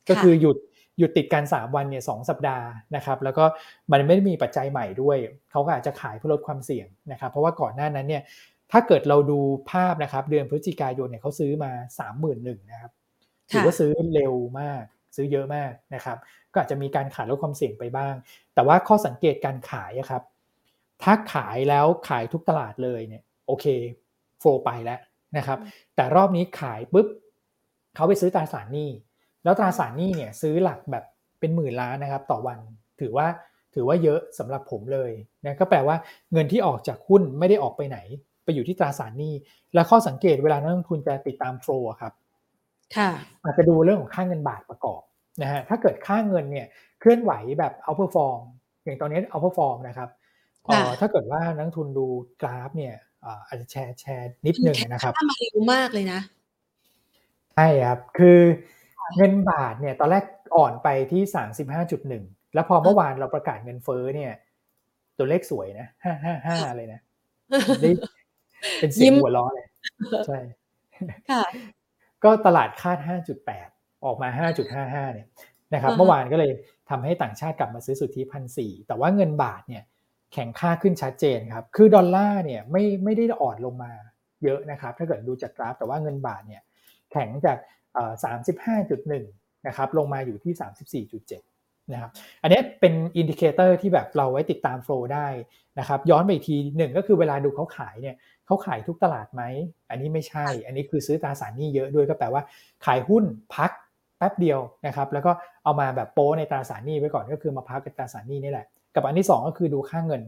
ก็คือหยุด หยุดติดกัน 3 วันเนี่ยสสัปดาห์นะครับแล้วก็มันไม่ได้มีปัจจัยใหม่ด้วย เขาก็อาจจะขายเพื่อลดความเสี่ยงนะครับเพราะว่าก่อนหน้านั้นเนี่ยถ้าเกิดเราดูภาพนะครับเดือนพฤศจิกายนเนี่ยเขาซื้อมา 3 1 0 0 0นะครับถือว่าซื้อเร็วมากซื้อเยอะมากนะครับก็อาจจะมีการขายลดความเสี่ยงไปบ้าง แต่ว่าข้อสังเกตการขายครับถ้าขายแล้วขายทุกตลาดเลยเนี่ยโอเคโฟไปแล้วนะครับแต่รอบนี้ขายปุ๊บเขาไปซื้อตราสารหนี้ แล้วตราสารหนี้เนี่ยซื้อหลักแบบเป็นหมื่นล้านนะครับ ต่อวันถือว่าถือว่าเยอะสำหรับผมเลยนะก็แปลว่าเงินที่ออกจากหุ้นไม่ได้ออกไปไหน ไปอยู่ที่ตราสารหนี้ และข้อสังเกตเวลานักลงทุนจะติดตาม flow ครับอาจจะดูเรื่องของค่าเงินบาทประกอบนะฮะถ้าเกิดค่าเงินเนี่ยเคลื่อนไหวแบบ outperform อย่างตอนนี้ outperform นะครับถ้าเกิดว่านักทุนดูกราฟเนี่ยอาจจะแชร์แชร์นิดนึงนะครับมาเร็วมากเลยนะใช่ครับคือ เงินบาทเนี่ยตอนแรกอ่อนไปที่สามสิบห้าจุดหนึ่งแล้วพอเมื่อวานเราประกาศเงินเฟ้อเนี่ย ตัวเลขสวยนะห้าห้าห้าเลยนะได้เป็นเสียงหัวล้อเลยใช่ก็ตลาดคาด 5.8 ออกมา 5.55 เนี่ยนะครับเมื่อวานก็เลยทำให้ต่างชาติกลับมาซื้อสุทธิพันสี่แต่ว่าเงินบาทเนี่ยแข็งค่าขึ้นชัดเจนครับ คือดอลลาร์เนี่ยไม่ไม่ได้อ่อนลงมาเยอะนะครับ ถ้าเกิดดูจากกราฟ แต่ว่าเงินบาทเนี่ยแข็งจาก 35.1 นะครับ ลงมาอยู่ที่ 34.7 นะครับ อันนี้เป็น indicator ที่แบบเราไว้ติดตาม flow ได้นะครับ ย้อนไปอีกทีหนึ่งก็คือเวลาดูเขาขายเนี่ยเขาขายทุกตลาดไหม อันนี้ไม่ใช่ อันนี้คือซื้อตราสารหนี้เยอะด้วยก็แปลว่าขายหุ้นพักแป๊บเดียวนะครับ แล้วก็เอามาแบบโปะในตราสารหนี้ไว้ก่อนก็คือมาพักกับตราสารหนี้นี่แหละ กับอันที่ 2 ก็คือดูค่าเงิน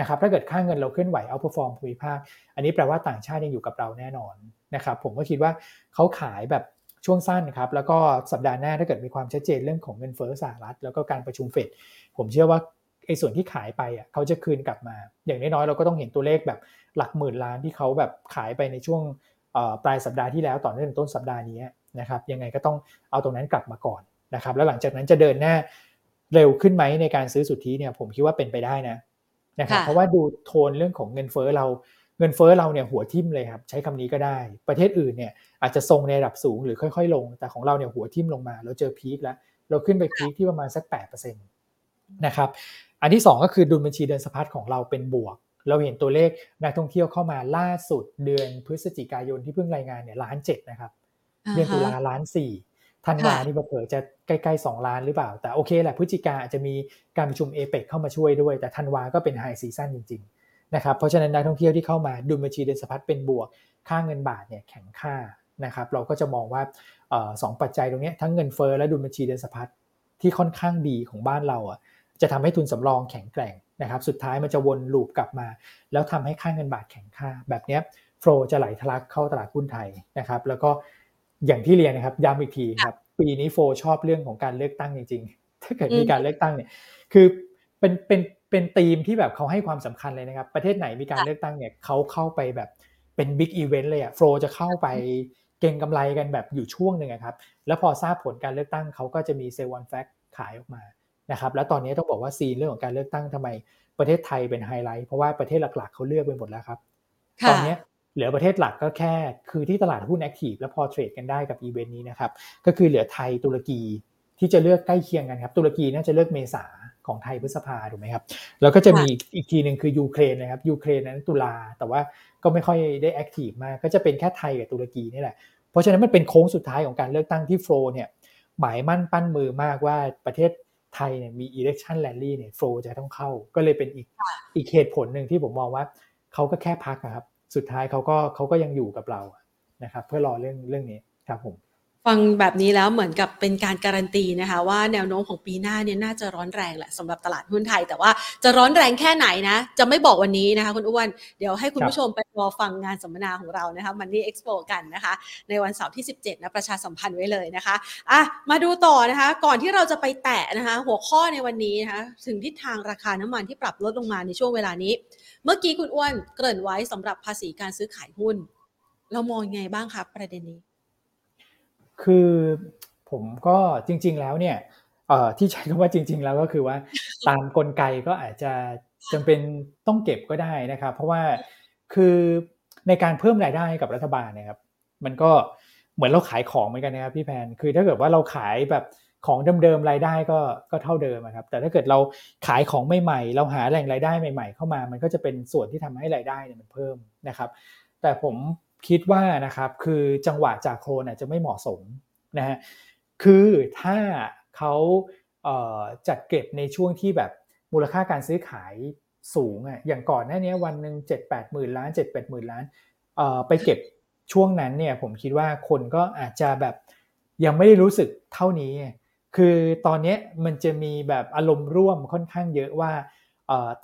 นะครับ ถ้าเกิดค่าเงินเราเคลื่อนไหวเอาพอฟอร์มภูมิภาค อันนี้แปลว่าต่างชาติยังอยู่กับเราแน่นอนนะครับ ผมก็คิดว่าเขาขายแบบ ช่วงสั้นครับแล้วก็สัปดาห์หน้าถ้าเกิดมีความชัดเจนเรื่องของเงินเฟ้อสหรัฐ แล้วก็การประชุมเฟดผมเชื่อว่าไอ้ส่วนที่ขายไปอะเขาจะคืนกลับมา อย่างน้อยๆเราก็ต้องเห็นตัวเลขแบบหลักหมื่นล้านที่เขาแบบขายไปในช่วงปลายสัปดาห์ที่แล้วต่อเนื่องต้นสัปดาห์นี้นะครับยังไงก็ต้องเอาตรงนั้นกลับมาก่อนนะครับแล้วหลังจากนั้นจะเดินหน้าเร็วขึ้นไหมในการซื้อสุทธิเนี่ยผมคิดว่าเป็นไปได้นะนะครับเพราะว่าดูโทนเรื่องของเงินเฟ้อเรา เงินเฟ้อเราเนี่ยหัวทิ่มเลยครับใช้คำนี้ก็ได้ ประเทศอื่นเนี่ยอาจจะทรงในระดับสูงหรือค่อย ๆ ลง แต่ของเราเนี่ยหัวทิ่มลงมา เราเจอพีคแล้วเราขึ้นไปพีคที่ประมาณสัก8%นะครับอันที่ 2 ก็คือดุลบัญชีเดินสะพัดของเราเป็นบวก เราเห็นตัวเลขนักท่องเที่ยวเข้ามาล่าสุดเดือนพฤศจิกายนที่เพิ่งรายงานเนี่ยล้านเจ็ดนะครับเดือนตุลาล้านสี่ธันวานี่เผื่อจะใกล้ๆ 2 ล้านหรือเปล่า แต่โอเคแหละพฤศจิกาอาจจะมีการประชุมเอเปกเข้ามาช่วยด้วย แต่ธันวาก็เป็น high season จริง นะครับเพราะฉะนั้นนักท่องเที่ยวที่เข้ามาดุลบัญชีเดินสะพัดเป็นบวก ค่าเงินบาทเนี่ยแข็งค่านะครับเราก็จะมองว่าสองปัจจัยตรงนี้ทั้งเงินเฟ้อและดุลบัญชีเดินสะพัดที่ค่อนข้างดีของบ้านเราอะจะทำให้ทุนสำรองแข็งแกร่งนะครับสุดท้ายมันจะวน loop กลับมา แล้วทำให้ค่าเงินบาทแข็งค่า แบบนี้flow จะไหลทะลักเข้าตลาดหุ้นไทยนะครับแล้วก็อย่างที่เรียนนะครับย้ำอีกทีครับปีนี้ flow ชอบเรื่องของการเลือกตั้งจริง ๆ ถ้าเกิดมีการเลือกตั้งเนี่ยคือเป็นเป็น เป็นธีมที่แบบเขาให้ความสำคัญเลยนะครับ ประเทศไหนมีการเลือกตั้งเนี่ยเขาเข้าไปแบบเป็น big event เลยอะ flow จะเข้าไปเก็งกำไรกันแบบอยู่ช่วงหนึ่งครับ แล้วพอทราบผลการเลือกตั้งเขาก็จะมี sell on fact ขายออกมานะครับ แล้วตอนนี้ต้องบอกว่าซีนเรื่องของการเลือกตั้งทำไมประเทศไทยเป็นไฮไลท์เพราะว่าประเทศหลักๆเขาเลือกไปหมดแล้วครับ ตอนนี้เหลือประเทศหลักก็แค่คือที่ตลาดหุ้น active แล้วพอ trade กันได้กับอีเวนต์นี้นะครับ ก็คือเหลือไทยตุรกีที่จะเลือกใกล้เคียงกันครับ ตุรกีน่าจะเลือกเมษา ของไทยพฤษภาถูกไหมครับ แล้วก็จะมีอีกทีหนึ่งคือยูเครนนะครับยูเครนนั้นตุลาแต่ว่าก็ไม่ค่อยได้ active มากก็จะเป็นแค่ไทยกับตุรกีนี่แหละเพราะฉะนั้นมันเป็นโค้งสุดท้ายของการเลือกตั้งที่ flow เนี่ยหมายมั่นปั้นมือมากว่าประเทศไทยเนี่ยมี election rally เนี่ยโฟล์จะต้องเข้า ก็เลยเป็นอีกอีกเหตุผลหนึ่งที่ผมมองว่าเขาก็แค่พักครับ สุดท้ายเขาก็เขาก็ยังอยู่กับเรานะครับ เพื่อรอเรื่องเรื่องนี้ครับผม ฟังแบบนี้แล้วเหมือนกับเป็นการการันตีนะคะ ว่าแนวโน้มของปีหน้าเนี่ยน่าจะร้อนแรงแหละสำหรับตลาดหุ้นไทย แต่ว่าจะร้อนแรงแค่ไหนนะ จะไม่บอกวันนี้นะคะคุณอ้วน เดี๋ยวให้คุณผู้ชมไปรอฟังงานสัมมนาของเรานะคะมันนี่เอ็กซ์โปกันนะคะ ในวันเสาร์ที่ 17นะประชาสัมพันธ์ไว้เลยนะคะอะมาดูต่อนะคะ ก่อนที่เราจะไปแตะนะคะ หัวข้อในวันนี้นะคะถึงทิศทางราคาน้ำมันที่ปรับลดลงมาในช่วงเวลานี้ เมื่อกี้คุณอ้วนเกริ่นไว้สำหรับภาษีการซื้อขายหุ้น เรามองไงบ้างครับประเด็นนี้ คือผมก็จริง ๆ แล้วเนี่ยที่ใช้คำว่าจริง ๆ แล้วก็คือว่าตามกลไกก็อาจจะจำเป็นต้องเก็บก็ได้นะครับ เพราะว่าคือในการเพิ่มรายได้กับรัฐบาลนะครับ มันก็เหมือนเราขายของเหมือนกันนะครับพี่แพนคือถ้าเกิดว่าเราขายแบบของเดิมๆรายได้ก็ก็เท่าเดิมครับ แต่ถ้าเกิดเราขายของใหม่ๆ เราหาแหล่งรายได้ใหม่ ๆ เข้ามา มันก็จะเป็นส่วนที่ทำให้รายได้เนี่ยมันเพิ่มนะครับ แต่ผม คิดว่านะครับคือจังหวะจากโคลนอาจจะไม่เหมาะสมนะฮะคือถ้าเขาจัดเก็บในช่วงที่แบบมูลค่าการซื้อขายสูงอะอย่างก่อนหน้านี้วันหนึ่งเจ็ดแปดหมื่นล้านเจ็ดแปดหมื่นล้านไปเก็บช่วงนั้นเนี่ยผมคิดว่าคนก็อาจจะแบบยังไม่ได้รู้สึกเท่านี้ คือตอนนี้มันจะมีแบบอารมณ์ร่วมค่อนข้างเยอะว่า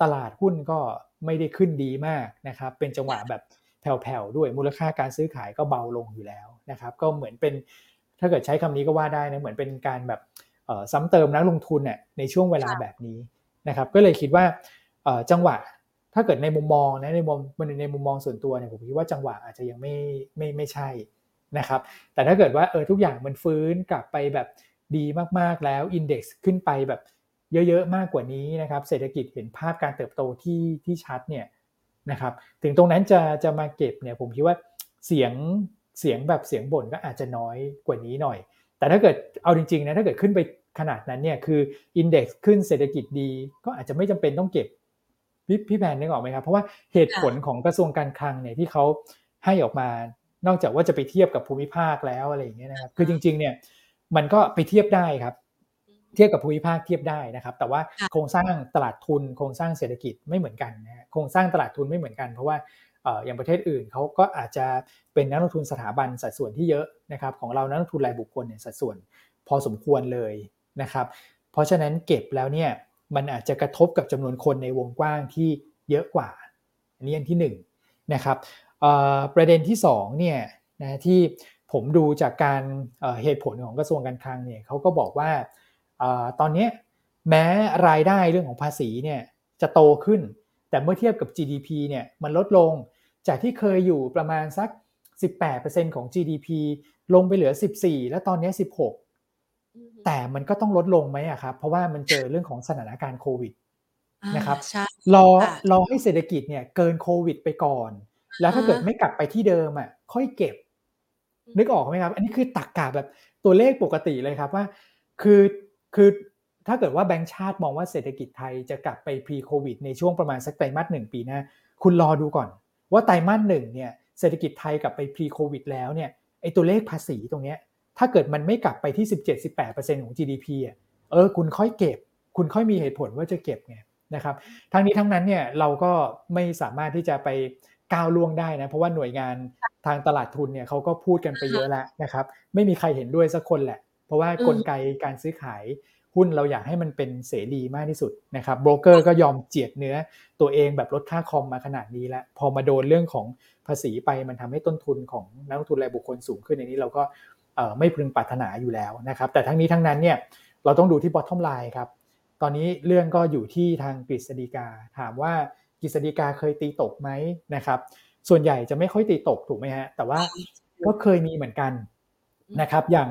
ตลาดหุ้นก็ไม่ได้ขึ้นดีมากนะครับ เป็นจังหวะแบบ แผ่วๆด้วยมูลค่าการซื้อขายก็เบาลงอยู่แล้วนะครับก็เหมือนเป็นถ้าเกิดใช้คำนี้ก็ว่าได้นะเหมือนเป็นการแบบซ้ำเติมนักลงทุนเนี่ยในช่วงเวลาแบบนี้นะครับก็เลยคิดว่าจังหวะถ้าเกิดในมุมมองนะในมุมในมุมมองส่วนตัวเนี่ยผมคิดว่าจังหวะอาจจะยังไม่ไม่ไม่ใช่นะครับแต่ถ้าเกิดว่าเออทุกอย่างมันฟื้นกลับไปแบบดีมากๆแล้วอินเด็กซ์ขึ้นไปแบบเยอะๆมากกว่านี้นะครับเศรษฐกิจเห็นภาพการเติบโตที่ที่ชัดเนี่ย นะครับ ถึงตรงนั้นจะจะมาเก็บเนี่ยผมคิดว่าเสียงเสียงแบบเสียงบ่นก็อาจจะน้อยกว่านี้หน่อย แต่ถ้าเกิดเอาจริงๆนะถ้าเกิดขึ้นไปขนาดนั้นเนี่ยคืออินเด็กซ์ขึ้นเศรษฐกิจดี ก็อาจจะไม่จำเป็นต้องเก็บพี่พี่แพนนึกออกไหมครับ เพราะว่าเหตุผลของกระทรวงการคลังเนี่ยที่เขาให้ออกมานอกจากว่าจะไปเทียบกับภูมิภาคแล้วอะไรอย่างเงี้ยนะครับ คือจริง ๆ เนี่ยมันก็ไปเทียบได้ครับ เทียบกับภูมิภาคเทียบได้นะครับ แต่ว่าโครงสร้างตลาดทุนโครงสร้างเศรษฐกิจไม่เหมือนกันนะโครงสร้างตลาดทุนไม่เหมือนกันเพราะว่าอย่างประเทศอื่นเขาก็อาจจะเป็นนักลงทุนสถาบันสัดส่วนที่เยอะนะครับของเรานักลงทุนรายบุคคลเนี่ยสัดส่วนพอสมควรเลยนะครับ เพราะฉะนั้นเก็บแล้วเนี่ยมันอาจจะกระทบกับจำนวนคนในวงกว้างที่เยอะกว่าอันนี้อันที่1นนะครับประเด็นที่2เนี่ยนะที่ผมดูจากการเหตุผลของกระทรวงการคลังเนี่ยเขาก็บอกว่า ตอนนี้แม้รายได้เรื่องของภาษีเนี่ยจะโตขึ้น แต่เมื่อเทียบกับ GDP เนี่ยมันลดลงจากที่เคยอยู่ประมาณสัก 18%ของ GDP ลงไปเหลือ 14 แล้วตอนนี้ 16 แต่มันก็ต้องลดลงไหมอะครับ เพราะว่ามันเจอเรื่องของสถานการณ์โควิดนะครับรอรอให้เศรษฐกิจเนี่ยเกินโควิดไปก่อน แล้วถ้าเกิดไม่กลับไปที่เดิมอะค่อยเก็บ นึกออกไหมครับ อันนี้คือตักกาแบบตัวเลขปกติเลยครับว่า คือ คือถ้าเกิดว่าแบงก์ชาติมองว่าเศรษฐกิจไทยจะกลับไป pre covid ในช่วงประมาณสักไตรมาสหนึ่งปีหน้า คุณรอดูก่อน ว่าไตรมาสหนึ่งเนี่ยเศรษฐกิจไทยกลับไป pre covid แล้วเนี่ยไอตัวเลขภาษีตรงเนี้ยถ้าเกิดมันไม่กลับไปที่ 17-18%ของ GDP อะเออคุณค่อยเก็บ คุณค่อยมีเหตุผลว่าจะเก็บไงนะครับทั้งนี้ทั้งนั้นเนี่ยเราก็ไม่สามารถที่จะไปก้าวล่วงได้นะเพราะว่าหน่วยงานทางตลาดทุนเนี่ยเขาก็พูดกันไปเยอะแล้วนะครับไม่มีใครเห็นด้วยสักคนแหละ เพราะว่ากลไกการซื้อขายหุ้นเราอยากให้มันเป็นเสรีมากที่สุดนะครับโบรกเกอร์ก็ยอมเจียดเนื้อตัวเองแบบลดค่าคอมมาขนาดนี้แล้วพอมาโดนเรื่องของภาษีไปมันทำให้ต้นทุนของนักลงทุนรายบุคคลสูงขึ้นในนี้เราก็ไม่พึงปรารถนาอยู่แล้วนะครับ แต่ทั้งนี้ทั้งนั้นเนี่ยเราต้องดูที่ bottom line ครับ ตอนนี้เรื่องก็อยู่ที่ทางกฤษฎีกา ถามว่ากฤษฎีกาเคยตีตกไหมนะครับ ส่วนใหญ่จะไม่ค่อยตีตกถูกไหมฮะแต่ว่าก็เคยมีเหมือนกันนะครับ อย่าง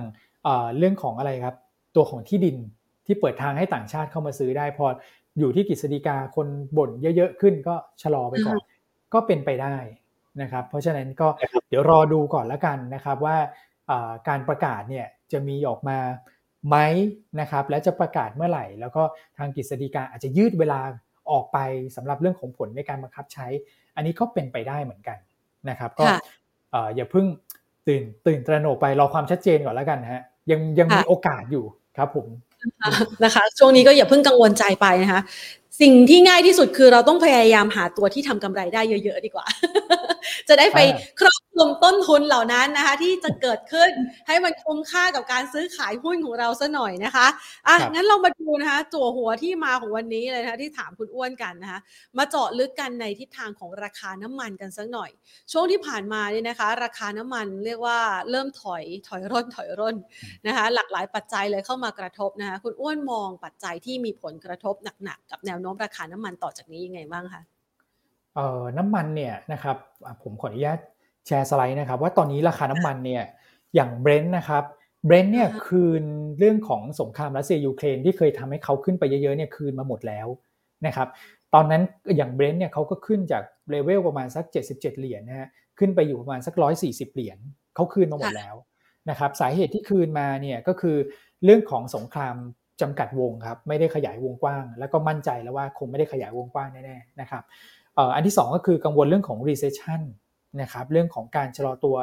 เรื่องของอะไรครับ ตัวของที่ดินที่เปิดทางให้ต่างชาติเข้ามาซื้อได้พออยู่ที่กฤษฎีกาคนบ่นเยอะๆขึ้นก็ชะลอไปก่อน ก็เป็นไปได้นะครับ เพราะฉะนั้นก็เดี๋ยวรอดูก่อนแล้วกันนะครับว่าการประกาศเนี่ยจะมีออกมาไหมนะครับ และจะประกาศเมื่อไหร่ แล้วก็ทางกฤษฎีกาอาจจะยืดเวลาออกไปสำหรับเรื่องของผลในการบังคับใช้ อันนี้ก็เป็นไปได้เหมือนกันนะครับ ก็อย่าเพิ่งตื่นตื่นตระหนกไปรอความชัดเจนก่อนแล้วกันฮะ ยังยังมีโอกาสอยู่ครับผมนะคะ ช่วงนี้ก็อย่าเพิ่งกังวลใจไปนะคะ สิ่งที่ง่ายที่สุดคือเราต้องพยายามหาตัวที่ทำกำไรได้เยอะ ๆ ดีกว่าจะได้ไปครอบคลุมต้นทุนเหล่านั้นนะคะ ที่จะเกิดขึ้นให้มันคุ้มค่ากับการซื้อขายหุ้นของเราซะหน่อยนะคะอะงั้นเรามาดูนะคะจั่วหัวที่มาของวันนี้เลยนะคะที่ถามคุณอ้วนกันนะคะ มาเจาะลึกกันในทิศทางของราคาน้ำมันกันสักหน่อย ช่วงที่ผ่านมาเนี่ยนะคะ ราคาน้ำมันเรียกว่าเริ่มถอยถอยร่นถอยร่นนะคะ หลากหลายปัจจัยเลยเข้ามากระทบนะคะคุณอ้วนมองปัจจัยที่มีผลกระทบหนักๆกับแนวโน้มราคาน้ำมันต่อจากนี้ยังไงบ้างคะเอ่อ น้ำมันเนี่ยนะครับผมขออนุญาตแชร์สไลด์นะครับ ว่าตอนนี้ราคาน้ำมันเนี่ยอย่าง Brent นะครับ Brent เนี่ยคืนเรื่องของสงครามรัสเซียยูเครนที่เคยทำให้เขาขึ้นไปเยอะๆเนี่ยคืนมาหมดแล้วนะครับตอนนั้นอย่าง Brent เนี่ยเขาก็ขึ้นจากเลเวลประมาณสัก 77 เหรียญนะฮะขึ้นไปอยู่ประมาณสัก 140 เหรียญเขาคืนมาหมดแล้วนะครับสาเหตุที่คืนมาเนี่ยก็คือเรื่องของสงครามจำกัดวงครับไม่ได้ขยายวงกว้าง แล้วก็มั่นใจแล้วว่าคงไม่ได้ขยายวงกว้างแน่ๆนะครับ อันที่ 2 ก็คือกังวลเรื่องของ recession นะครับเรื่องของการชะลอตัว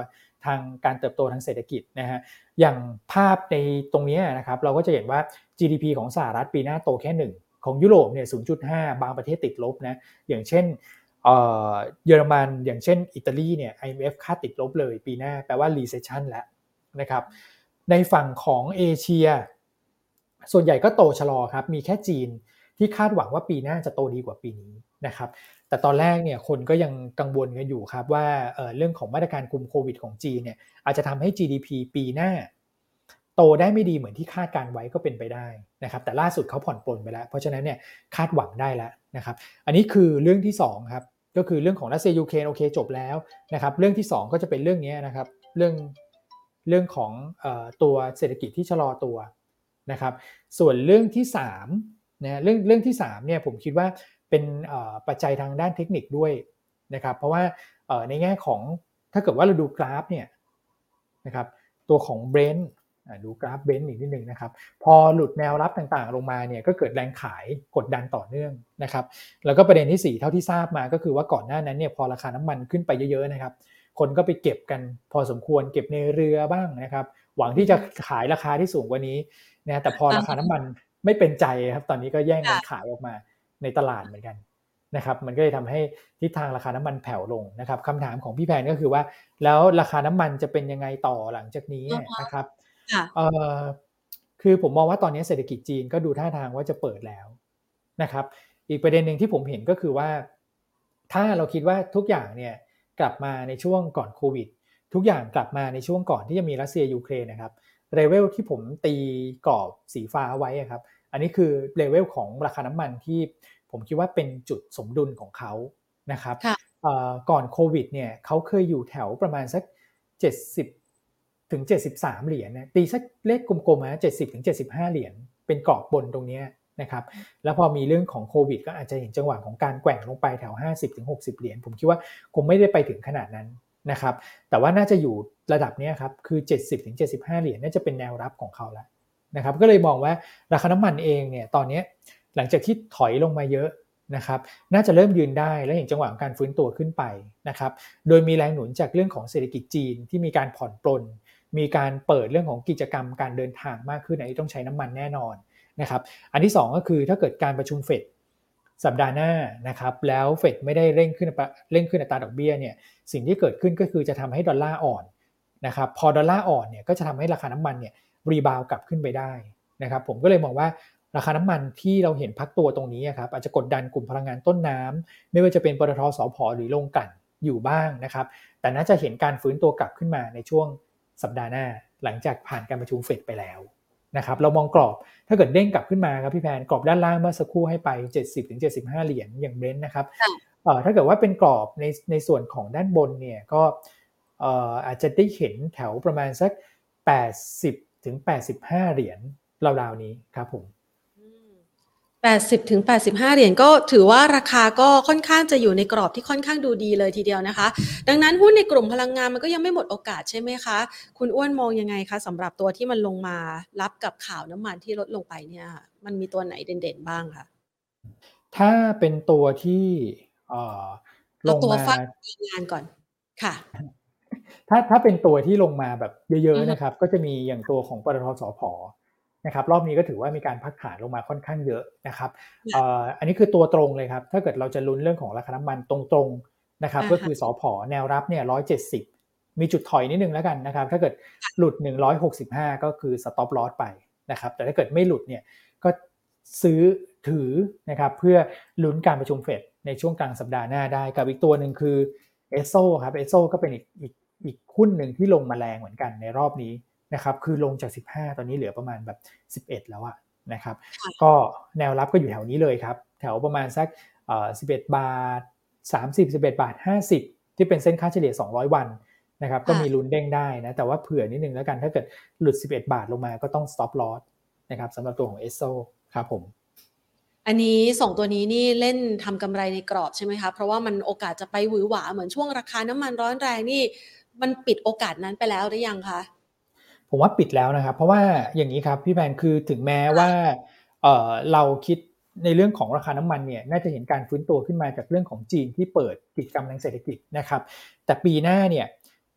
ทางการเติบโตทางเศรษฐกิจนะฮะอย่างภาพในตรงนี้นะครับเราก็จะเห็นว่า GDP ของสหรัฐปีหน้าโตแค่ 1 ของยุโรปเนี่ย 0.5 บางประเทศติดลบนะอย่างเช่นเยอรมันอย่างเช่นอิตาลีเนี่ย IMF คาดติดลบเลยปีหน้าแปลว่า recession แล้วนะครับในฝั่งของเอเชีย ส่วนใหญ่ก็โตชะลอครับมีแค่จีนที่คาดหวังว่าปีหน้าจะโตดีกว่าปีนี้นะครับ แต่ตอนแรกเนี่ยคนก็ยังกังวลกันอยู่ครับว่าเเรื่องของมาตรการคุมโควิดของจีนเนี่ยอาจจะทำให้ GDP ปีหน้า โตได้ไม่ดีเหมือนที่คาดการไว้ก็เป็นไปได้นะครับแต่ล่าสุดเขาผ่อนปลนไปแล้ว เพราะฉะนั้นเนี่ยคาดหวังได้แล้วนะครับอันนี้คือเรื่องที่2ครับก็คือเรื่องของรัสเซียยูเครนโอเคจบแล้วนะครับเรื่องที่ 2 ก็จะเป็นเรื่องนี้นะครับเรื่องเรื่องของตัวเศรษฐกิจที่ชะลอตัวนะครับส่วนเรื่องที่3นะเรื่องเรื่องที่3เนี่ยผมคิดว่า เป็นปัจจัยทางด้านเทคนิคด้วยนะครับ เพราะว่าในแง่ของถ้าเกิดว่าเราดูกราฟเนี่ยนะครับตัวของ Brent ดูกราฟ Brent อีกนิดนึงนะครับ พอหลุดแนวรับต่างๆ ลงมาเนี่ยก็เกิดแรงขายกดดันต่อเนื่องนะครับ แล้วก็ประเด็นที่ 4 เท่าที่ทราบมาก็คือว่าก่อนหน้านั้นเนี่ยพอราคาน้ำมันขึ้นไปเยอะๆนะครับ คนก็ไปเก็บกันพอสมควรเก็บในเรือบ้างนะครับ หวังที่จะขายราคาที่สูงกว่านี้นะแต่พอราคาน้ำมันไม่เป็นใจครับตอนนี้ก็แย่งกันขายออกมา ในตลาดเหมือนกันนะครับมันก็เลยทำให้ทิศทางราคาน้ำมันแผ่วลงนะครับคำถามของพี่แพนก็คือว่า แล้วราคาน้ำมันจะเป็นยังไงต่อหลังจากนี้นะครับเออคือผมมองว่าตอนนี้เศรษฐกิจจีนก็ดูท่าทางว่าจะเปิดแล้วนะครับ อีกประเด็นหนึ่งที่ผมเห็นก็คือว่า ถ้าเราคิดว่าทุกอย่างเนี่ยกลับมาในช่วงก่อนโควิด ทุกอย่างกลับมาในช่วงก่อนที่จะมีรัสเซียยูเครนนะครับเลเวลที่ผมตีกรอบสีฟ้าไว้ครับ อันนี้คือเลเวลของราคาน้ำมันที่ผมคิดว่าเป็นจุดสมดุลของเขานะครับก่อนโควิดเนี่ยเขาเคยอยู่แถวประมาณสัก 70 ถึง 73 เหรียญนะตีสักเลขกลมๆนะ70 ถึง 75 เหรียญเป็นกรอบบนตรงนี้นะครับแล้วพอมีเรื่องของโควิด ก็อาจจะเห็นจังหวะของการแกว่งลงไปแถว 50 ถึง 60 เหรียญผมคิดว่าคงไม่ได้ไปถึงขนาดนั้นนะครับแต่ว่าน่าจะอยู่ระดับนี้ครับคือ 70-75 เหรียญน่าจะเป็นแนวรับของเขาแล้ว นะครับก็เลยมองว่าราคาน้ำมันเองเนี่ยตอนนี้หลังจากที่ถอยลงมาเยอะนะครับน่าจะเริ่มยืนได้และเห็นจังหวะการฟื้นตัวขึ้นไปนะครับโดยมีแรงหนุนจากเรื่องของเศรษฐกิจจีนที่มีการผ่อนปลน มีการเปิดเรื่องของกิจกรรมการเดินทางมากขึ้นอันนี้ต้องใช้น้ำมันแน่นอนนะครับอันที่ 2 ก็คือถ้าเกิดการประชุมเฟดสัปดาห์หน้านะครับแล้วเฟดไม่ได้เร่งขึ้นเร่งขึ้นอัตราดอกเบี้ยเนี่ยสิ่งที่เกิดขึ้นก็คือจะทำให้ดอลลาร์อ่อนนะครับพอดอลลาร์อ่อนเนี่ยก็จะทำให้ราคาน้ำมันเนี่ย รีบาวกลับขึ้นไปได้นะครับผมก็เลยมองว่าราคาน้ำมันที่เราเห็นพักตัวตรงนี้ครับอาจจะกดดันกลุ่มพลังงานต้นน้ำไม่ว่าจะเป็นปตทสพหรือโรงกลั่นอยู่บ้างนะครับ แต่น่าจะเห็นการฟื้นตัวกลับขึ้นมาในช่วงสัปดาห์หน้า หลังจากผ่านการประชุมเฟดไปแล้วนะครับเรามองกรอบถ้าเกิดเด้งกลับขึ้นมาครับพี่แพนกรอบด้านล่างเมื่อสักครู่ให้ไป 70-75 เหรียญอย่างเบรนท์นะครับถ้าเกิดว่าเป็นกรอบในในส่วนของด้านบนเนี่ยก็อาจจะได้เห็นแถวประมาณสัก 80 ถึง 85 เหรียญราวๆนี้ครับผม80ถึง85 เหรียญก็ถือว่าราคาก็ค่อนข้างจะอยู่ในกรอบที่ค่อนข้างดูดีเลยทีเดียวนะคะ ดังนั้นหุ้นในกลุ่มพลังงานมันก็ยังไม่หมดโอกาสใช่ไหมคะ คุณอ้วนมองยังไงคะสำหรับตัวที่มันลงมารับกับข่าวน้ำมันที่ลดลงไปเนี่ย มันมีตัวไหนเด่นๆบ้างคะถ้าเป็นตัวที่ลงมาฟักงานก่อนค่ะ ถ้าถ้าเป็นตัวที่ลงมาแบบเยอะๆนะครับ ก็จะมีอย่างตัวของปตทสพนะครับ รอบนี้ก็ถือว่ามีการพักฐานลงมาค่อนข้างเยอะนะครับอันนี้คือตัวตรงเลยครับ ถ้าเกิดเราจะลุ้นเรื่องของราคาน้ำมันตรงๆนะครับ ก็คือ support แนวรับเนี่ยร้อยเจ็ดสิบมีจุดถอยนิดนึงแล้วกันนะครับ ถ้าเกิดหลุด 165 ก็คือ stop loss ไปนะครับ แต่ถ้าเกิดไม่หลุดเนี่ยก็ซื้อถือนะครับ เพื่อลุ้นการประชุมเฟดในช่วงกลางสัปดาห์หน้าได้ กับอีกตัวหนึ่งคือเอสโซครับเอสโซก็เป็นอีกอีก อีกหุ้นหนึ่งที่ลงมาแรงเหมือนกันในรอบนี้นะครับคือลงจาก 15 ตอนนี้เหลือประมาณแบบ 11 แล้วอะนะครับ ก็แนวรับก็อยู่แถวนี้เลยครับ แถวประมาณสักเอ่อ11 บาท 30 11 บาท 50 ที่เป็นเส้นค่าเฉลี่ย 200 วันนะครับก็มีลุ้นเด้งได้นะ แต่ว่าเผื่อนิดนึงแล้วกันถ้าเกิดหลุด 11 บาทลงมาก็ต้อง stop loss นะครับสำหรับตัวของเอสโซครับผม อันนี้สองตัวนี้นี่เล่นทำกำไรในกรอบใช่ไหมคะ เพราะว่ามันโอกาสจะไปหวือหวาเหมือนช่วงราคาน้ำมันร้อนแรงนี่ มันปิดโอกาสนั้นไปแล้วหรือยังคะผมว่าปิดแล้วนะครับ เพราะว่าอย่างนี้ครับพี่แมนคือถึงแม้ว่าเออเราคิดในเรื่องของราคาน้ำมันเนี่ยน่าจะเห็นการฟื้นตัวขึ้นมาจากเรื่องของจีนที่เปิดกิจกรรมทางเศรษฐกิจนะครับ แต่ปีหน้าเนี่ย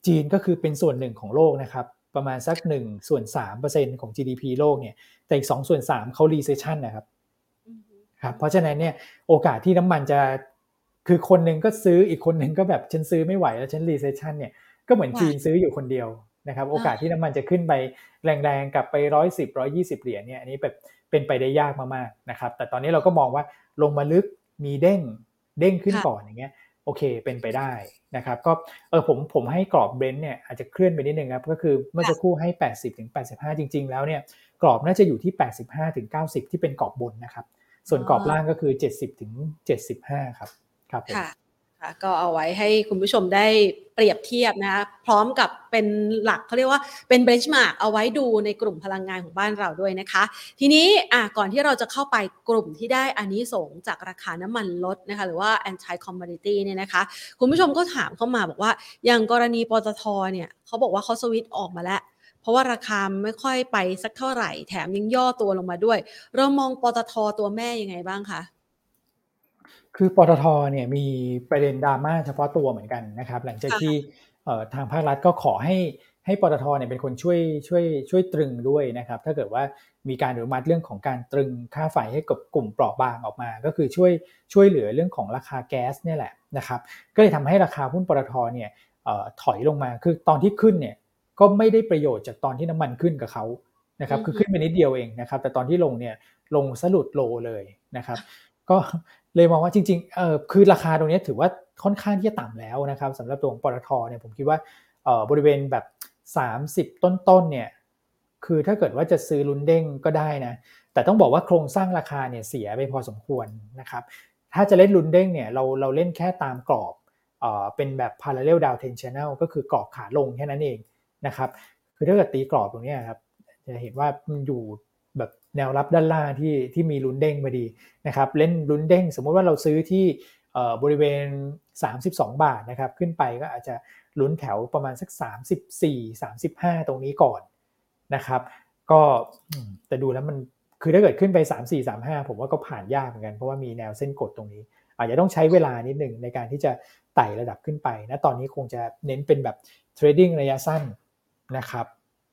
จีนก็คือเป็นส่วนหนึ่งของโลกนะครับประมาณสักหนึ่งส่วนสามเปอร์เซ็นของ GDP โลกเนี่ยแต่อีกสองส่วนสามเขา recession นะครับครับเพราะฉะนั้นเนี่ยโอกาสที่น้ำมันจะคือคนหนึ่งก็ซื้ออีกคนหนึ่งก็แบบฉันซื้อไม่ไหวแล้วฉัน recession เนี่ย ก็เหมือนจีนซื้ออยู่คนเดียวนะครับ โอกาสที่น้ำมันจะขึ้นไปแรงๆกลับไปร้อยสิบร้อยี่สิบเหรียญเนี่ยอันนี้แบบเป็นไปได้ยากมากๆนะครับ แต่ตอนนี้เราก็มองว่าลงมาลึกมีเด้งเด้งขึ้นก่อนอย่างเงี้ยโอเคเป็นไปได้นะครับ ก็เออผมผมให้กรอบเบรนท์เนี่ยอาจจะเคลื่อนไปนิดนึงครับก็คือเมื่อสักครู่ให้ 80ถึง85 จริง ๆ แล้วเนี่ยกรอบน่าจะอยู่ที่ 85ถึง90 ที่เป็นกรอบบนนะครับ ส่วนกรอบล่างก็คือ 70ถึง75 ครับครับ ก็เอาไว้ให้คุณผู้ชมได้เปรียบเทียบนะคะพร้อมกับเป็นหลักเขาเรียกว่าเป็น benchmark เอาไว้ดูในกลุ่มพลังงานของบ้านเราด้วยนะคะ ทีนี้อะก่อนที่เราจะเข้าไปกลุ่มที่ได้อานิสงส์จากราคาน้ำมันลดนะคะหรือว่า anti commodity เนี่ยนะคะ คุณผู้ชมก็ถามเข้ามาบอกว่าอย่างกรณีปตทเนี่ยเขาบอกว่าเขาสวิตออกมาแล้วเพราะว่าราคาไม่ค่อยไปสักเท่าไหร่ แถมยังย่อตัวลงมาด้วย เรามองปตทตัวแม่ยังไงบ้างคะ คือปตทเนี่ยมีประเด็นดราม่าเฉพาะตัวเหมือนกันนะครับ หลังจากที่ทางภาครัฐก็ขอให้ให้ปตทเนี่ยเป็นคนช่วยช่วยช่วยตรึงด้วยนะครับ ถ้าเกิดว่ามีการอนุมัติเรื่องของการตรึงค่าไฟให้กับกลุ่มเปราะบางออกมา ก็คือช่วยช่วยเหลือเรื่องของราคาแก๊สเนี่ยแหละนะครับก็เลยทำให้ราคาหุ้นปตทเนี่ยถอยลงมาคือตอนที่ขึ้นเนี่ยก็ไม่ได้ประโยชน์จากตอนที่น้ำมันขึ้นกับเขานะครับคือขึ้นไปนิดเดียวเองนะครับ แต่ตอนที่ลงเนี่ยลงสลุดโลเลยนะครับ ก็ เลยมองว่าจริงๆเออคือราคาตรงนี้ถือว่าค่อนข้างที่จะต่ำแล้วนะครับสำหรับตัวของปตทเนี่ยผมคิดว่าเออบริเวณแบบ 30 ต้นๆเนี่ยคือถ้าเกิดว่าจะซื้อลุ้นเด้งก็ได้นะแต่ต้องบอกว่าโครงสร้างราคาเนี่ยเสียไปพอสมควรนะครับถ้าจะเล่นลุ้นเด้งเนี่ยเราเราเล่นแค่ตามกรอบเออเป็นแบบ parallel down ten channel ก็คือกรอบขาลงแค่นั้นเองนะครับคือถ้าเกิดตีกรอบตรงนี้ครับจะเห็นว่ามันอยู่ แนวรับด้านล่างที่ที่มีลุ้นเด้งมาดีนะครับเล่นลุ้นเด้ง สมมุติว่าเราซื้อที่บริเวณ 32 บาทนะครับขึ้นไปก็อาจจะลุ้นแถวประมาณสัก 34 35 ตรงนี้ก่อนนะครับก็แต่ดูแล้วมันคือถ้าเกิดขึ้นไป 3 4 3 5 ผมว่าก็ผ่านยากเหมือนกันเพราะว่ามีแนวเส้นกดตรงนี้ อาจจะต้องใช้เวลานิดหนึ่งในการที่จะไต่ระดับขึ้นไปนะตอนนี้คงจะเน้นเป็นแบบเทรดดิ้งระยะสั้นนะครับ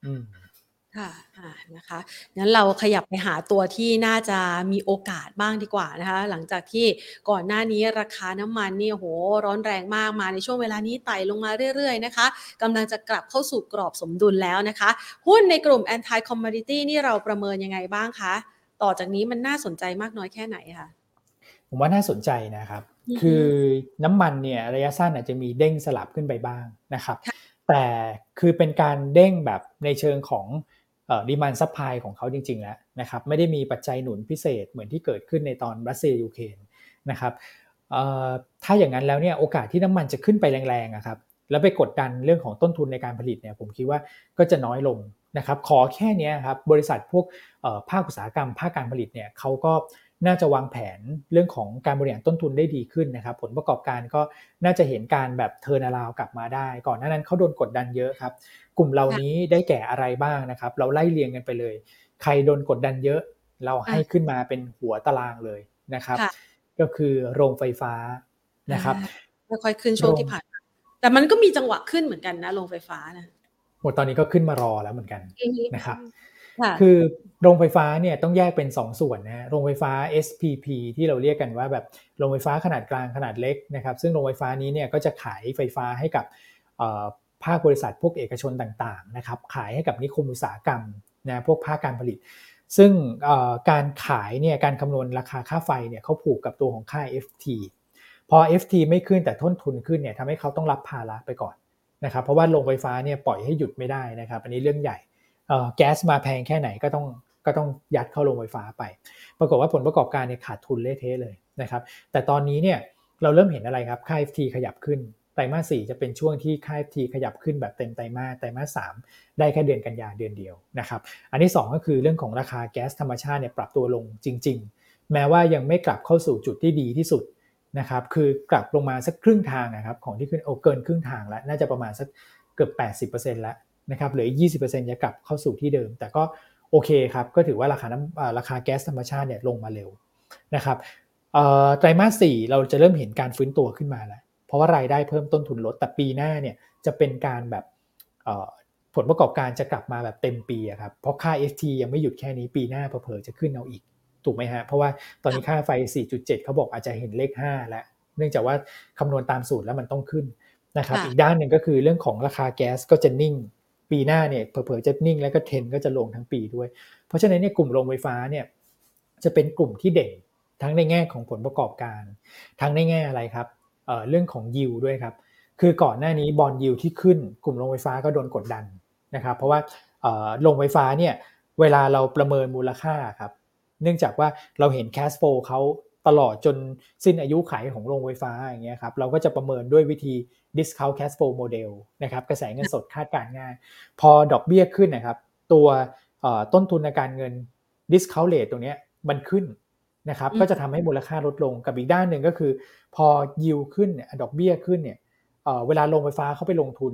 อืม ค่ะนะคะงั้นเราขยับไปหาตัวที่น่าจะมีโอกาสบ้างดีกว่านะคะ หลังจากที่ก่อนหน้านี้ราคาน้ำมันนี่โหร้อนแรงมากมาในช่วงเวลานี้ไต่ลงมาเรื่อยๆนะคะกำลังจะกลับเข้าสู่กรอบสมดุลแล้วนะคะ หุ้นในกลุ่ม anti commodity นี่เราประเมินยังไงบ้างคะ ต่อจากนี้มันน่าสนใจมากน้อยแค่ไหนคะผมว่าน่าสนใจนะครับ คือน้ำมันเนี่ยระยะสั้นอาจจะมีเด้งสลับขึ้นไปบ้างนะครับ แต่คือเป็นการเด้งแบบในเชิงของ demand supply ของเขาจริงๆแล้วนะครับไม่ได้มีปัจจัยหนุนพิเศษเหมือนที่เกิดขึ้นในตอนรัสเซียยูเครนนะครับถ้าอย่างนั้นแล้วเนี่ยโอกาสที่น้ำมันจะขึ้นไปแรงๆครับแล้วไปกดดันเรื่องของต้นทุนในการผลิตเนี่ยผมคิดว่าก็จะน้อยลงนะครับขอแค่นี้ครับบริษัทพวกภาคอุตสาหกรรมภาคการผลิตเนี่ยเขาก็น่าจะวางแผนเรื่องของการบริหารต้นทุนได้ดีขึ้นนะครับ ผลประกอบการก็น่าจะเห็นการแบบเทอร์นาลาวกลับมาได้ ก่อนหน้านั้นเขาโดนกดดันเยอะครับ กลุ่มเหล่านี้ได้แก่อะไรบ้างนะครับ เราไล่เรียงกันไปเลย ใครโดนกดดันเยอะ เราให้ขึ้นมาเป็นหัวตารางเลยนะครับ ก็คือโรงไฟฟ้านะครับค่อยๆขึ้นช่วงที่ผ่าน แต่มันก็มีจังหวะขึ้นเหมือนกันนะโรงไฟฟ้านะหมดตอนนี้ก็ขึ้นมารอแล้วเหมือนกันนะครับคือโรงไฟฟ้าเนี่ยต้องแยกเป็น 2สส่วนนะโรงไฟฟ้า SPP ที่เราเรียกกันว่าแบบโรงไฟฟ้าขนาดกลางขนาดเล็กนะครับ ซึ่งโรงไฟฟ้านี้เนี่ยก็จะขายไฟฟ้าให้กับ ภาคบริษัทพวกเอกชนต่างๆนะครับขายให้กับนิคมอุตสาหกรรมนะพวกภาคการผลิต ซึ่งการขายเนี่ยการคำนวณราคาค่าไฟเนี่ยเขาผูกกับตัวของค่า FT พอ FT ไม่ขึ้นแต่ต้นทุนขึ้นเนี่ยทำให้เขาต้องรับภาระไปก่อนนะครับเพราะว่าโรงไฟฟ้าเนี่ยปล่อยให้หยุดไม่ได้นะครับอันนี้เรื่องใหญ่แก๊สมาแพงแค่ไหนก็ต้องก็ต้องยัดเข้าโรงไฟฟ้าไป ปรากฏว่าผลประกอบการเนี่ยขาดทุนเละเทะเลยนะครับแต่ตอนนี้เนี่ยเราเริ่มเห็นอะไรครับค่า FT ขยับขึ้น ไตรมาสสี่จะเป็นช่วงที่ค่า FT ขยับขึ้นแบบเต็มไตรมาสไตรมาสสามได้แค่เดือนกันยาเดือนเดียวนะครับอันที่ 2 ก็คือเรื่องของราคาแก๊สธรรมชาติเนี่ยปรับตัวลงจริง ๆ แม้ว่ายังไม่กลับเข้าสู่จุดที่ดีที่สุดนะครับคือกลับลงมาสักครึ่งทางนะครับของที่ขึ้นโอเกินครึ่งทางแล้วน่าจะประมาณสักเกือบ 80%แล้วนะครับเหลือ 20%จะกลับเข้าสู่ที่เดิม แต่ก็โอเคครับก็ถือว่าราคาน้ำราคาแก๊สธรรมชาติเนี่ยลงมาเร็วนะครับไตรมาสสี่เราจะเริ่มเห็นการฟื้นตัวขึ้นมาแล้ว เพราะว่ารายได้เพิ่มต้นทุนลดแต่ปีหน้าเนี่ยจะเป็นการแบบผลประกอบการจะกลับมาแบบเต็มปีครับเพราะค่า FT ยังไม่หยุดแค่นี้ปีหน้าเผลอๆจะขึ้นเอาอีกถูกไหมฮะเพราะว่าตอนนี้ค่าไฟ 4.7 เขาบอกอาจจะเห็นเลข 5 แล้ว เนื่องจากว่าคำนวณตามสูตรแล้วมันต้องขึ้นนะครับอีกด้านหนึ่งก็คือเรื่องของราคาแก๊สก็จะนิ่ง ปีหน้าเนี่ยเผลอๆจะนิ่งแล้วก็เทนก็จะลงทั้งปีด้วย เพราะฉะนั้นเนี่ยกลุ่มโรงไฟฟ้าเนี่ยจะเป็นกลุ่มที่เด่นทั้งในแง่ของผลประกอบการ ทั้งในแง่อะไรครับ เรื่องของยิวด้วยครับ คือก่อนหน้านี้บอลยิวที่ขึ้นกลุ่มโรงไฟฟ้าก็โดนกดดันนะครับ เพราะว่าโรงไฟฟ้าเนี่ยเวลาเราประเมินมูลค่าครับ เนื่องจากว่าเราเห็นแคสโฟเขาตลอดจนสิ้นอายุขัยของโรงไฟฟ้าอย่างเงี้ยครับเราก็จะประเมินด้วยวิธี discount cash flow model นะครับกระแสเงินสดคาดการง่าย พอดอกเบี้ยขึ้นนะครับ ตัวต้นทุนในการเงิน discount rate ตรงนี้มันขึ้น นะครับก็จะทำให้มูลค่าลดลงกับอีกด้านหนึ่งก็คือ พอยิวขึ้นเนี่ยดอกเบี้ยขึ้นเนี่ยเวลาลงไฟฟ้าเขาไปลงทุน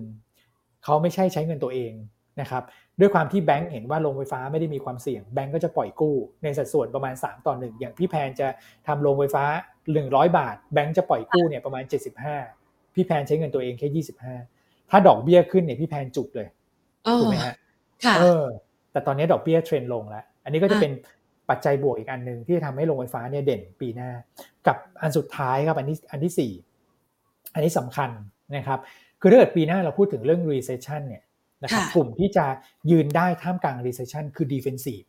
เขาไม่ใช่ใช้เงินตัวเองนะครับด้วยความที่แบงก์เห็นว่าโรงไฟฟ้าไม่ได้มีความเสี่ยงแบงก์ก็จะปล่อยกู้ ในสัดส่วนประมาณ 3 ต่อหนึ่งอย่างพี่แพนจะทำโรงไฟฟ้า 100 บาท แบงก์จะปล่อยกู้เนี่ยประมาณ 75 พี่แพนใช้เงินตัวเองแค่ 25 ถ้าดอกเบี้ยขึ้นเนี่ยพี่แพนจุกเลยถูกไหมฮะเออแต่ตอนนี้ดอกเบี้ยเทรนลงแล้ว อันนี้ก็จะเป็น ปัจจัยบวกอีกอันหนึ่งที่ทำให้โรงไฟฟ้าเนี่ยเด่นปีหน้า กับอันสุดท้ายครับอันที่อันที่สี่อันนี้สำคัญนะครับคือถ้าเกิดปีหน้าเราพูดถึงเรื่อง recession เนี่ยนะครับกลุ่มที่จะยืนได้ท่ามกลาง recession คือ defensive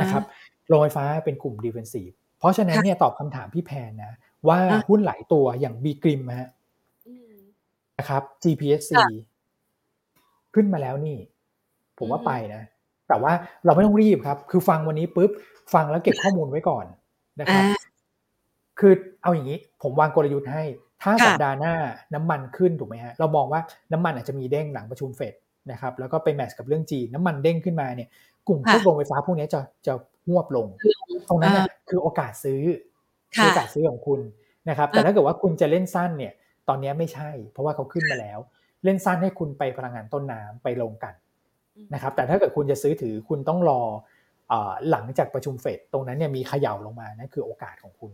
นะครับโรงไฟฟ้าเป็นกลุ่ม defensive เพราะฉะนั้นเนี่ยตอบคำถามพี่แพนนะว่าหุ้นหลายตัวอย่าง B กริมฮะนะครับ GPSC ขึ้นมาแล้วนี่ ผมว่าไปนะ แต่ว่าเราไม่ต้องรีบครับ คือฟังวันนี้ปุ๊บฟังแล้วเก็บข้อมูลไว้ก่อนนะครับ คือเอาอย่างนี้ ผมวางกลยุทธ์ให้ ถ้าสัปดาห์หน้าน้ำมันขึ้นถูกไหมฮะเรามองว่าน้ำมันอาจจะมีเด้งหลังประชุมเฟดนะครับแล้วก็ไปแมทช์กับเรื่องจีนน้ำมันเด้งขึ้นมาเนี่ย กลุ่มพวกโรงไฟฟ้าพวกนี้จะจะหวบลง ตรงนั้นคือโอกาสซื้อโอกาสซื้อของคุณนะครับ แต่ถ้าเกิดว่าคุณจะเล่นสั้นเนี่ย ตอนนี้ไม่ใช่ เพราะว่าเขาขึ้นมาแล้ว เล่นสั้นให้คุณไปพลังงานต้นน้ำไปลงกัน นะครับ แต่ถ้าเกิดคุณจะซื้อถือคุณต้องรอหลังจากประชุมเฟดตรงนั้นเนี่ยมีเขย่าลงมานั่นคือโอกาสของคุณ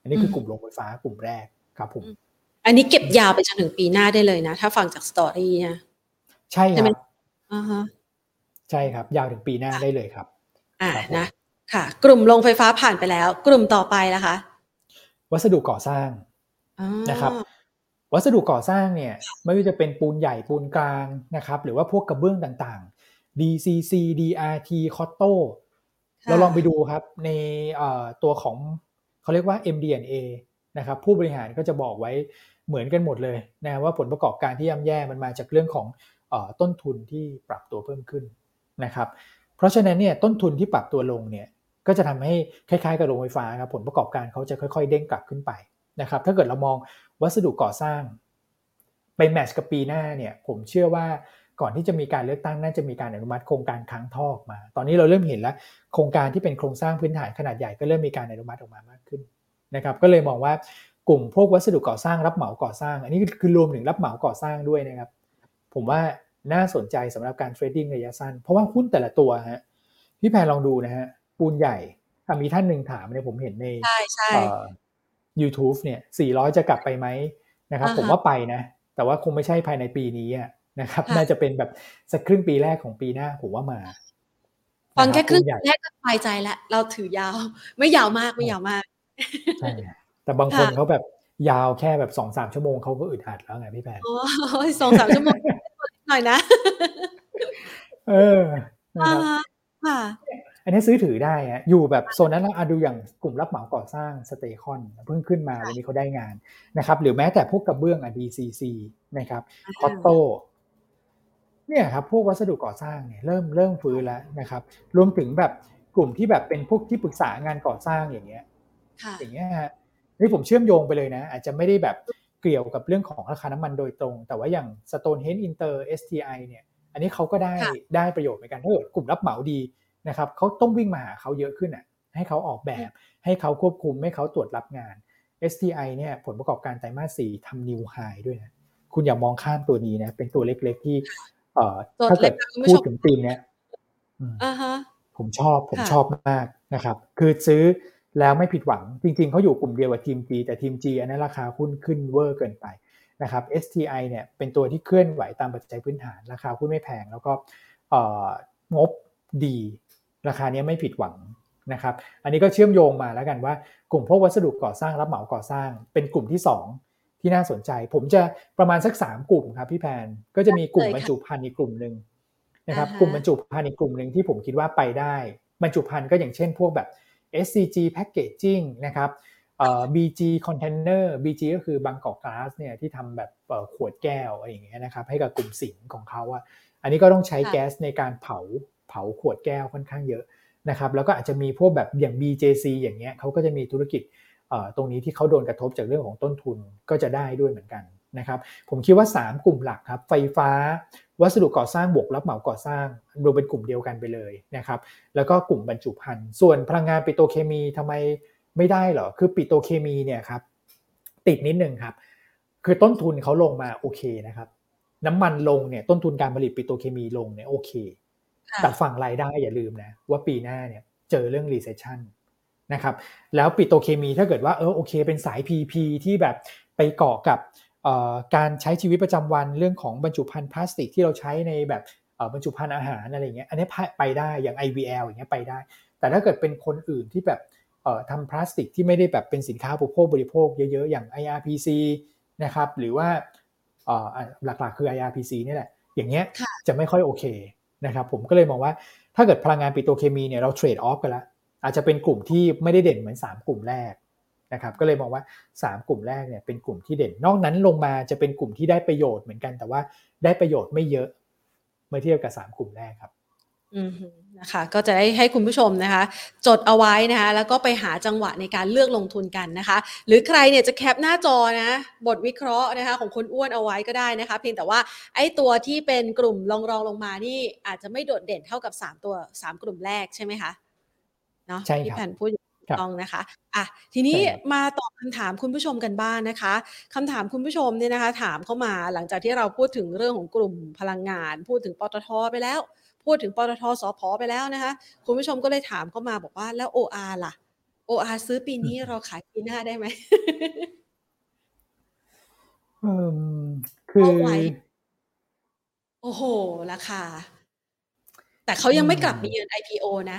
อันนี้คือกลุ่มโรงไฟฟ้ากลุ่มแรกครับผมอันนี้เก็บยาวไปจนถึงปีหน้าได้เลยนะ ถ้าฟังจากสตอรี่นะใช่ครับใช่ครับ ยาวถึงปีหน้าได้เลยครับ อ่านะค่ะ กลุ่มโรงไฟฟ้าผ่านไปแล้ว กลุ่มต่อไปละคะ วัสดุก่อสร้างนะครับ วัสดุก่อสร้างเนี่ยไม่ว่าจะเป็นปูนใหญ่ปูนกลางนะครับ หรือว่าพวกกระเบื้องต่างๆ DCC DRT c o t t o เราลองไปดูครับในตัวของเขาเรียกว่า MD&A นะครับผู้บริหารก็จะบอกไว้เหมือนกันหมดเลยนะว่าผลประกอบการที่ย่ำแย่มันมาจากเรื่องของต้นทุนที่ปรับตัวเพิ่มขึ้นนะครับเพราะฉะนั้นเนี่ยต้นทุนที่ปรับตัวลงเนี่ยก็จะทำให้คล้ายๆกับโรงไฟฟ้าครับผลประกอบการเขาจะค่อยๆ เด้งกลับขึ้นไปนะครับถ้าเกิดเรามองวัสดุก่อสร้างไปแมชกับปีหน้าเนี่ยผมเชื่อว่า ก่อนที่จะมีการเลือกตั้งน่าจะมีการอนุมัติโครงการค้างท่อมา ตอนนี้เราเริ่มเห็นแล้ว โครงการที่เป็นโครงสร้างพื้นฐานขนาดใหญ่ก็เริ่มมีการอนุมัติออกมามากขึ้นนะครับ ก็เลยมองว่ากลุ่มพวกวัสดุก่อสร้างรับเหมาก่อสร้าง อันนี้คือรวมถึงรับเหมาก่อสร้างด้วยนะครับ ผมว่าน่าสนใจสำหรับการเทรดดิ้งระยะสั้น เพราะว่าหุ้นแต่ละตัวฮะพี่แพรลองดูนะฮะปูนใหญ่มีท่านหนึ่งถามเนี่ยผมเห็นในยูทูบเนี่ยสี่ร้อยจะกลับไปไหมนะครับ ผมว่าไปนะ แต่ว่าคงไม่ใช่ภายในปีนี้ นะครับ น่าจะเป็นแบบสักครึ่งปีแรกของปีหน้าผมว่ามาฟังแค่ครึ่งแรกก็สบายใจแล้วเราถือยาว ไม่ยาวมากไม่ยาวมากใช่แต่บางคนเขาแบบยาวแค่แบบสองสามชั่วโมงเขาก็อึดอัดแล้วไงพี่แพนสองสามชั่วโมงหน่อยนะ เออค่ะอันนี้ซื้อถือได้ฮะอยู่แบบโซนนั้นเราดูอย่างกลุ่มรับเหมาก่อสร้างสเตคอนเพิ่งขึ้นมาวันนี้เขาได้งานนะครับ หรือแม้แต่พวกกระเบื้องอะ DCC นะครับคอตโต เนี่ยครับพวกวัสดุก่อสร้างเนี่ยเริ่มเริ่มฟื้นแล้วนะครับ รวมถึงแบบกลุ่มที่แบบเป็นพวกที่ปรึกษางานก่อสร้างอย่างเงี้ยอย่างเงี้ยฮะนี่ผมเชื่อมโยงไปเลยนะ อาจจะไม่ได้แบบเกี่ยวกับเรื่องของราคาน้ำมันโดยตรง แต่ว่าอย่าง Stonehenge Inter STI เนี่ย อันนี้เขาก็ได้ได้ประโยชน์เหมือนกันถ้าเกิดกลุ่มรับเหมาดีนะครับเขาต้องวิ่งมาหาเขาเยอะขึ้นอะให้เขาออกแบบ ให้เขาควบคุมให้เขาตรวจรับงาน STI เนี่ยผลประกอบการไตรมาสสี่ทำนิวไฮด้วยนะคุณอย่ามองข้ามตัวนี้นะเป็นตัวเล็กๆที่เอ่อ ถ้าเกิดพูดถึงปีนี้ผมชอบผมชอบมากนะครับ คือซื้อแล้วไม่ผิดหวัง จริง ๆเขาอยู่กลุ่มเดียวกับทีม G แต่ทีม G อันนั้นราคาหุ้นขึ้นเวอร์เกินไปนะครับ STI เนี่ยเป็นตัวที่เคลื่อนไหวตามปัจจัยพื้นฐาน ราคาหุ้นไม่แพง แล้วก็งบดี ราคานี้ไม่ผิดหวังนะครับ อันนี้ก็เชื่อมโยงมาแล้วกันว่า กลุ่มพวกวัสดุก่อสร้างรับเหมาก่อสร้าง เป็นกลุ่มที่ 2 ที่น่าสนใจ ผมจะประมาณสัก 3 กลุ่มครับพี่แพนก็จะมีกลุ่มบรรจุภัณฑ์อีกกลุ่มหนึ่งนะครับกลุ่มบรรจุภัณฑ์อีกกลุ่มหนึ่งที่ผมคิดว่าไปได้บรรจุภัณฑ์ก็อย่างเช่นพวกแบบ SCG Packaging นะครับ BG Container BG ก็คือบางกอกก๊าซเนี่ยที่ทำแบบขวดแก้วอะไรอย่างเงี้ยนะครับให้กับกลุ่มสิงของเขาอะอันนี้ก็ต้องใช้แก๊สในการเผาเผาขวดแก้วค่อนข้างเยอะนะครับแล้วก็อาจจะมีพวกแบบอย่าง BJC อย่างเงี้ยเขาก็จะมีธุรกิจ ตรงนี้ที่เขาโดนกระทบจากเรื่องของต้นทุนก็จะได้ด้วยเหมือนกันนะครับผมคิดว่า 3 กลุ่มหลักครับไฟฟ้า วัสดุก่อสร้างบวกรับเหมาก่อสร้างรวมเป็นกลุ่มเดียวกันไปเลยนะครับแล้วก็กลุ่มบรรจุภัณฑ์ ส่วนพลังงานปิโตเคมีทำไมไม่ได้หรอคือปิโตเคมีเนี่ยครับติดนิดนึงครับ คือต้นทุนเขาลงมาโอเคนะครับน้ำมันลงเนี่ยต้นทุนการผลิตปิโตเคมีลงเนี่ยโอเค แต่ฝั่งรายได้อย่าลืมนะว่าปีหน้าเนี่ยเจอเรื่อง recession นะครับแล้วปิโตเคมีถ้าเกิดว่าเออโอเค เป็นสาย PP ที่แบบไปเกาะกับการใช้ชีวิตประจำวันเรื่องของบรรจุภัณฑ์พลาสติกที่เราใช้ในแบบบรรจุภัณฑ์อาหารอะไรเงี้ยอันนี้ไปได้อย่าง IVL อย่างเงี้ยไปได้ แต่ถ้าเกิดเป็นคนอื่นที่แบบทำพลาสติกที่ไม่ได้แบบเป็นสินค้าอุปโภคบริโภคเยอะๆ อย่าง IRPC นะครับหรือว่าหลักๆคือ IRPC นี่แหละ อย่างเงี้ยจะไม่ค่อยโอเคนะครับผมก็เลยมองว่าถ้าเกิดพลังงานปิโตรเคมีเนี่ยเราเทรดออฟกันแล้ว อาจจะเป็นกลุ่มที่ไม่ได้เด่นเหมือน 3 กลุ่มแรกนะครับก็เลยมองว่า 3 กลุ่มแรกเนี่ยเป็นกลุ่มที่เด่น นอกนั้นลงมาจะเป็นกลุ่มที่ได้ประโยชน์เหมือนกัน แต่ว่าได้ประโยชน์ไม่เยอะเมื่อเทียบกับ 3 กลุ่มแรกครับอืมนะคะก็จะได้ให้คุณผู้ชมนะคะ จดเอาไว้นะคะแล้วก็ไปหาจังหวะในการเลือกลงทุนกันนะคะ หรือใครเนี่ยจะแคปหน้าจอนะบทวิเคราะห์นะคะของคนอ้วนเอาไว้ก็ได้นะคะ เพียงแต่ว่าไอ้ตัวที่เป็นกลุ่มรองรองลงมานี่อาจจะไม่โดดเด่นเท่ากับ 3 ตัว 3 กลุ่มแรกใช่ไหมคะ เนาะใช่ที่แผ่นพูดต้องนะคะอะทีนี้มาตอบคำถามคุณผู้ชมกันบ้างนนะคะคำถามคุณผู้ชมเนี่ยนะคะ ถามเข้ามาหลังจากที่เราพูดถึงเรื่องของกลุ่มพลังงาน พูดถึงปตทไปแล้ว พูดถึงปตทสพไปแล้วนะคะ คุณผู้ชมก็เลยถามเข้ามาบอกว่าแล้ว OR ล่ะ OR ซื้อปีนี้เราขายปีหน้าได้ไหมอืมคือโอ้โหราคาแต่เขายังไม่กลับมาเยือน IPO นะ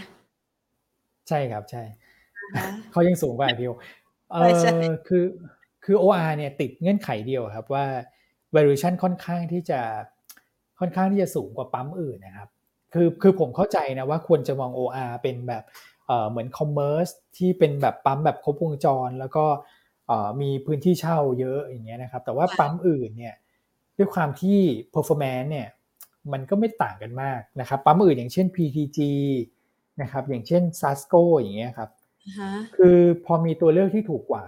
ใช่ครับใช่เขายังสูงกว่า IPO เออคือคือ OR เนี่ยติดเงื่อนไขเดียวครับว่า valuation ค่อนข้างที่จะค่อนข้างที่จะสูงกว่าปั๊มอื่นนะครับ คือคือผมเข้าใจนะว่าควรจะมอง OR เป็นแบบเออเหมือน commerce ที่เป็นแบบปั๊มแบบครบวงจร แล้วก็มีพื้นที่เช่าเยอะอย่างเงี้ยนะครับ แต่ว่าปั๊มอื่นเนี่ยด้วยความที่ performance เนี่ยมันก็ไม่ต่างกันมากนะครับ ปั๊มอื่นอย่างเช่น PTG นะครับ อย่างเช่น Sasco อย่างเงี้ยครับคือพอมีตัวเลือกที่ถูกกว่า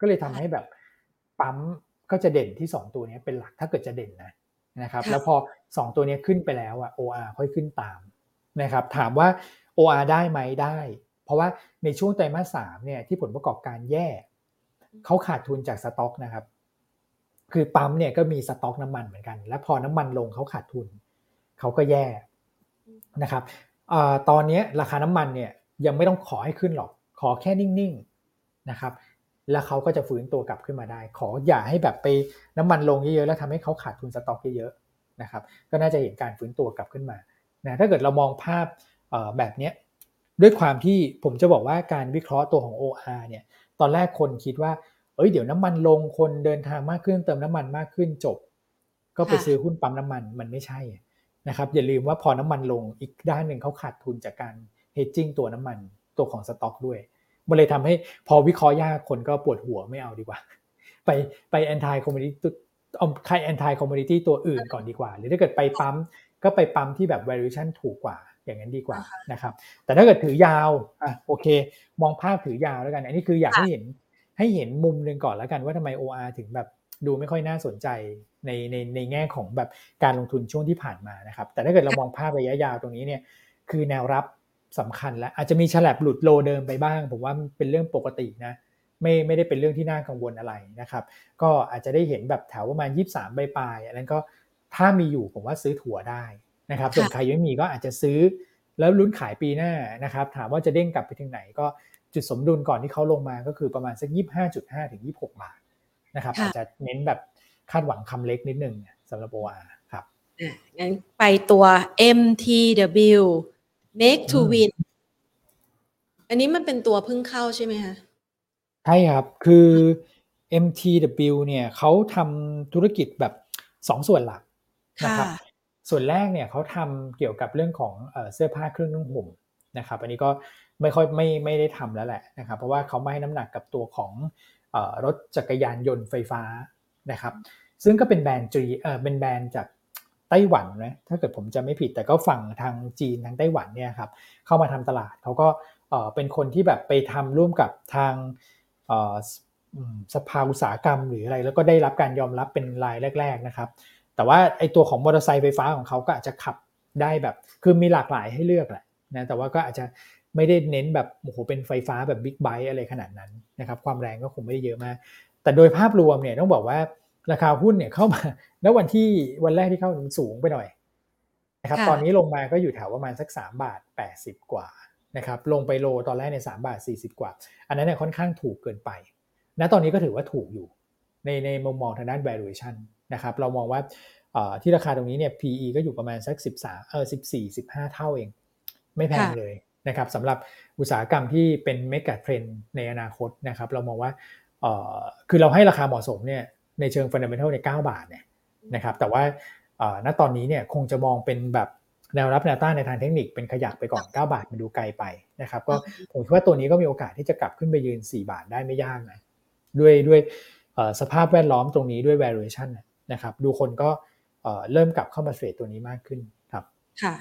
ก็เลยทำให้แบบปั๊มก็จะเด่นที่ 2 ตัวนี้เป็นหลักถ้าเกิดจะเด่นนะนะครับ แล้วพอ 2 ตัวนี้ขึ้นไปแล้วอะ OR ค่อยขึ้นตามนะครับ ถามว่า OR ได้ไหมได้ เพราะว่าในช่วงไตรมาสสามเนี่ยที่ผลประกอบการแย่เขาขาดทุนจากสต็อกนะครับ คือปั๊มเนี่ยก็มีสต็อกน้ำมันเหมือนกัน และพอน้ำมันลงเขาขาดทุนเขาก็แย่นะครับอ ตอนนี้ราคาน้ำมันเนี่ยยังไม่ต้องขอให้ขึ้นหรอก ขอแค่นิ่งๆนะครับ แล้วเขาก็จะฟื้นตัวกลับขึ้นมาได้ ขออย่าให้แบบไปน้ำมันลงเยอะๆแล้วทำให้เขาขาดทุนสต็อกเยอะๆนะครับ ก็น่าจะเห็นการฟื้นตัวกลับขึ้นมานะถ้าเกิดเรามองภาพแบบนี้ด้วยความที่ผมจะบอกว่าการวิเคราะห์ตัวของ OR เนี่ยตอนแรกคนคิดว่า เอ้ยเดี๋ยวน้ำมันลงคนเดินทางมากขึ้น เติมน้ำมันมากขึ้นจบ ก็ไปซื้อหุ้นปั๊มน้ำมันมันไม่ใช่ นะครับอย่าลืมว่าพอน้ำมันลงอีกด้านหนึ่งเขาขาดทุนจากการ hedging ตัวน้ำมันตัวของสต็อกด้วยมันเลยทำให้พอวิเคราะห์ยากคนก็ปวดหัวไม่เอาดีกว่า ไปไป anti commodity เอาใคร anti commodity ตัวอื่นก่อนดีกว่า หรือถ้าเกิดไปปั๊มก็ไปปั๊มที่แบบ valuation ถูกกว่าอย่างนั้นดีกว่านะครับ แต่ถ้าเกิดถือยาวอะโอเค มองภาพถือยาวแล้วกัน อันนี้คืออยากให้เห็นให้เห็นมุมหนึ่งก่อนแล้วกันว่าทำไม OR ถึงแบบ ดูไม่ค่อยน่าสนใจในในในแง่ของแบบการลงทุนช่วงที่ผ่านมานะครับ แต่ถ้าเกิดเรามองภาพระยะยาวตรงนี้เนี่ยคือแนวรับสำคัญแล้วอาจจะมีฉลับหลุดโลเดิมไปบ้าง ผมว่าเป็นเรื่องปกตินะไม่ไม่ได้เป็นเรื่องที่น่ากังวลอะไรนะครับ ก็อาจจะได้เห็นแบบแถวประมาณ 23ใบปลายอันนั้นก็ถ้ามีอยู่ผมว่าซื้อถั่วได้นะครับส่วนใครยังไม่มีก็อาจจะซื้อแล้วลุ้นขายปีหน้านะครับ ถามว่าจะเด้งกลับไปถึงไหนก็จุดสมดุลก่อนที่เขาลงมาก็คือประมาณสักยี่ห้าจุดห้าถึงยี่หกบาท นะครับอาจจะเน้นแบบคาดหวังคำเล็กนิดนึงสำหรับ OR ครับงั้นไปตัว MTW make to win อันนี้มันเป็นตัวพึ่งเข้าใช่ไหมคะใช่ครับ คือ MTW เนี่ยเขาทำธุรกิจแบบสองส่วนหลักนะครับส่วนแรกเนี่ยเขาทำเกี่ยวกับเรื่องของเสื้อผ้าเครื่องนุ่งห่มนะครับ อันนี้ก็ไม่ค่อยไม่ไม่ได้ทำแล้วแหละนะครับ เพราะว่าเขาไม่ให้น้ำหนักกับตัวของ รถจักรยานยนต์ไฟฟ้านะครับ ซึ่งก็เป็นแบรนด์จีเออเป็นแบรนด์จากไต้หวันนะถ้าเกิดผมจะไม่ผิดแต่ก็ฝั่งทางจีนทางไต้หวันเนี่ยครับเข้ามาทำตลาดเขาก็เป็นคนที่แบบไปทำร่วมกับทางสภาอุตสาหกรรมหรืออะไร แล้วก็ได้รับการยอมรับเป็นรายแรก ๆนะครับ แต่ว่าไอตัวของมอเตอร์ไซค์ไฟฟ้าของเขาก็อาจจะขับได้แบบ คือมีหลากหลายให้เลือกแหละนะแต่ว่าก็อาจจะ ไม่ได้เน้นแบบโอ้โหเป็นไฟฟ้าแบบบิ๊กไบค์อะไรขนาดนั้นนะครับความแรงก็คงไม่ได้เยอะมาก แต่โดยภาพรวมเนี่ยต้องบอกว่าราคาหุ้นเนี่ยเข้ามาแล้ววันที่วันแรกที่เข้ามันสูงไปหน่อยนะครับตอนนี้ลงมาก็อยู่แถวประมาณสัก3บาท80 กว่านะครับลงไปโลตอนแรกใน3บาท40 กว่า อันนั้นเนี่ยค่อนข้างถูกเกินไปณตอนนี้ก็ถือว่าถูกอยู่ในในมุมมองทางด้าน valuation นะครับเรามองว่าที่ราคาตรงนี้เนี่ย PE ก็อยู่ประมาณสัก 13เออ14 15 เท่าเอง ไม่แพงเลย นะครับสำหรับอุตสาหกรรมที่เป็นเมกะเทรนในอนาคตนะครับ เรามองว่าคือเราให้ราคาเหมาะสมเนี่ยในเชิงฟันเดเมนทัลใน 9 บาทเนี่ยนะครับ แต่ว่าณตอนนี้เนี่ยคงจะมองเป็นแบบแนวรับแนวต้านในทางเทคนิคเป็นขยักไปก่อน 9 บาทมันดูไกลไปนะครับ ก็ผมคิดว่าตัวนี้ก็มีโอกาสที่จะกลับขึ้นไปยืน 4 บาทได้ไม่ยากนะด้วยด้วยสภาพแวดล้อมตรงนี้ด้วย valuation นะครับ ดูคนก็เริ่มกลับเข้ามาเทรดตัวนี้มากขึ้นครับ ค่ะ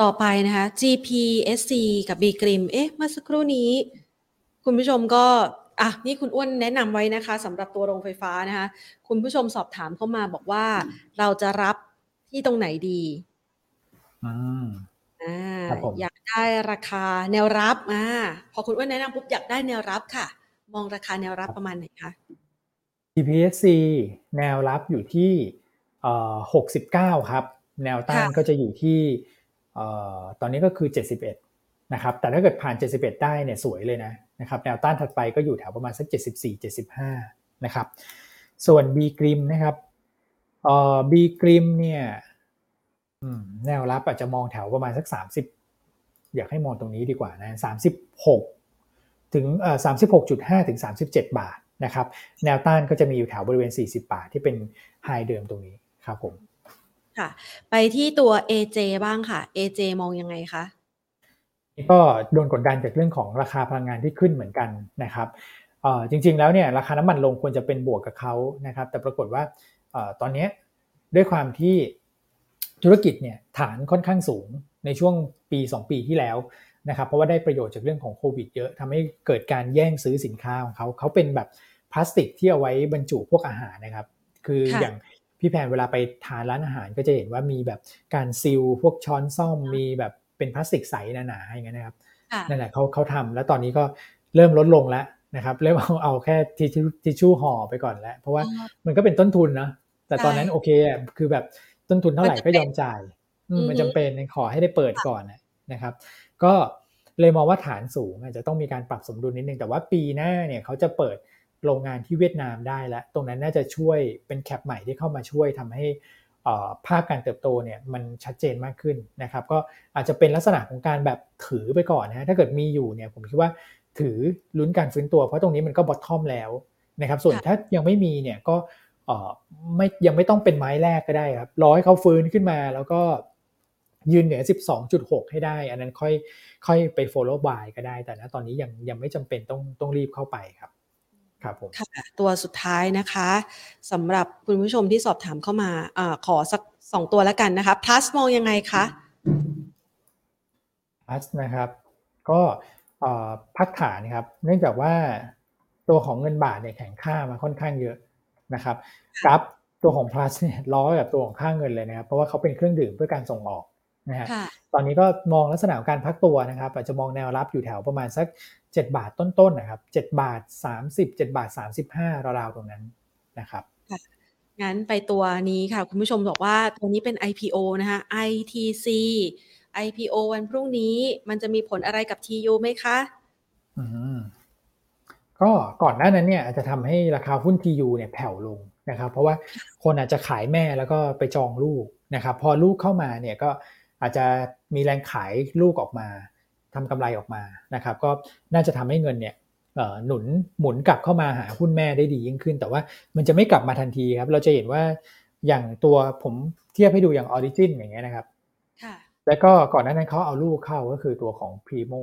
ต่อไปนะคะ GPSC กับ B กริมเอ๊ะเมื่อสักครู่นี้ คุณผู้ชมก็อะนี่คุณอ้วนแนะนำไว้นะคะสำหรับตัวโรงไฟฟ้านะคะ คุณผู้ชมสอบถามเข้ามาบอกว่า เราจะรับที่ตรงไหนดีอ่าอ่าอยากได้ราคาแนวรับอ่าพอคุณอ้วนแนะนำปุ๊บอยากได้แนวรับค่ะ มองราคาแนวรับประมาณไหนคะ GPSC แนวรับอยู่ที่เอ่อหกสิบเก้าครับ แนวต้านก็จะอยู่ที่ ตอนนี้ก็คือ 71 นะครับ แต่ถ้าเกิดผ่าน 71 ได้เนี่ยสวยเลยนะนะครับแนวต้านถัดไปก็อยู่แถวประมาณสัก 74 75 นะครับ ส่วน B กริมนะครับเอ่อ B กริมเนี่ยแนวรับอาจจะมองแถวประมาณสักสามสิบอยากให้มองตรงนี้ดีกว่านะสามสิบหกถึงเอ่อสามสิบาถึงสามสิบาทนะครับ แนวต้านก็จะมีอยู่แถวบริเวณสี่สิบาทที่เป็นไฮเดิมตรงนี้ครับผม ค่ะ ไปที่ตัว AJ บ้างค่ะ AJ มองยังไงคะก็โดนกดดันจากเรื่องของราคาพลังงานที่ขึ้นเหมือนกันนะครับจริงๆแล้วเนี่ยราคาน้ำมันลงควรจะเป็นบวกกับเขานะครับ แต่ปรากฏว่าตอนนี้ด้วยความที่ธุรกิจเนี่ยฐานค่อนข้างสูงในช่วงปี 2 ปีที่แล้วนะครับ เพราะว่าได้ประโยชน์จากเรื่องของโควิดเยอะทำให้เกิดการแย่งซื้อสินค้าของเขา เขาเป็นแบบพลาสติกที่เอาไว้บรรจุพวกอาหารนะครับ คืออย่าง พี่แพนเวลาไปทานร้านอาหารก็จะเห็นว่ามีแบบการซิลพวกช้อนซ่อมมีแบบเป็นพลาสติกใสหนาๆอย่างเงี้ยนะครับนั่นแหละเขาเขาทำแล้วตอนนี้ก็เริ่มลดลงแล้วนะครับเริ่มเอาเอาแค่ทิชชู่ห่อไปก่อนแล้ว เพราะว่ามันก็เป็นต้นทุนนะแต่ตอนนั้นโอเคคือแบบต้นทุนเท่าไหร่ก็ยอมจ่ายมันจำเป็นขอให้ได้เปิดก่อนนะครับ ก็เลยมองว่าฐานสูงอาจจะต้องมีการปรับสมดุลนิดนึงแต่ว่าปีหน้าเนี่ยเขาจะเปิด โรงงานที่เวียดนามได้แล้ว ตรงนั้นน่าจะช่วยเป็นแคปใหม่ที่เข้ามาช่วยทำให้ภาพการเติบโตเนี่ยมันชัดเจนมากขึ้นนะครับ ก็อาจจะเป็นลักษณะของการแบบถือไปก่อนนะถ้าเกิดมีอยู่เนี่ยผมคิดว่าถือลุ้นการฟื้นตัว เพราะตรงนี้มันก็บอททอมแล้วนะครับ ส่วนถ้ายังไม่มีเนี่ยก็ไม่ยังไม่ต้องเป็นไม้แรกก็ได้ครับรอให้เขาฟื้นขึ้นมาแล้วก็ยืนเหนือ 12.6 ให้ได้ อันนั้นค่อยค่อยไป follow by ก็ได้ แต่นะตอนนี้ยังยังไม่จำเป็นต้องต้องรีบเข้าไปครับ ครับผมค่ะตัวสุดท้ายนะคะสำหรับคุณผู้ชมที่สอบถามเข้ามาอขอสักสองตัวแล้วกันนะคะ plus มองยังไงคะ plus นะครับ ก็พักฐานครับ เนื่องจากว่าตัวของเงินบาทเนี่ยแข็งค่ามาค่อนข้างเยอะนะครับกับตัวของ plus เนี่ยล้อกับตัวของค่าเงินเลยนะครับ เพราะว่าเขาเป็นเครื่องดื่มเพื่อการส่งออก นะฮะตอนนี้ก็มองลักษณะของการพักตัวนะครับอาจจะมองแนวรับอยู่แถวประมาณสัก 7 บาทต้นๆนะครับ7บาท 30 7 บาท 35ราวๆตรงนั้นนะครับงั้นไปตัวนี้ค่ะ คุณผู้ชมบอกว่าตัวนี้เป็น IPO นะคะ ITC IPO วันพรุ่งนี้มันจะมีผลอะไรกับ TU ไหมคะอืมก็ก่อนหน้านั้นเนี่ยอาจจะทำให้ราคาหุ้น TU เนี่ยแผ่วลงนะครับ เพราะว่าคนอาจจะขายแม่แล้วก็ไปจองลูกนะครับ พอลูกเข้ามาเนี่ยก็ อาจจะมีแรงขายลูกออกมาทำกำไรออกมานะครับ ก็น่าจะทำให้เงินเนี่ยหนุนหมุนกลับเข้ามาหาหุ้นแม่ได้ดียิ่งขึ้น แต่ว่ามันจะไม่กลับมาทันทีครับ เราจะเห็นว่าอย่างตัวผมเทียบให้ดูอย่าง Origin อย่างเงี้ยนะครับแล้วก็ก่อนหน้านั้นเขาเอาลูกเข้าก็คือตัวของ Primo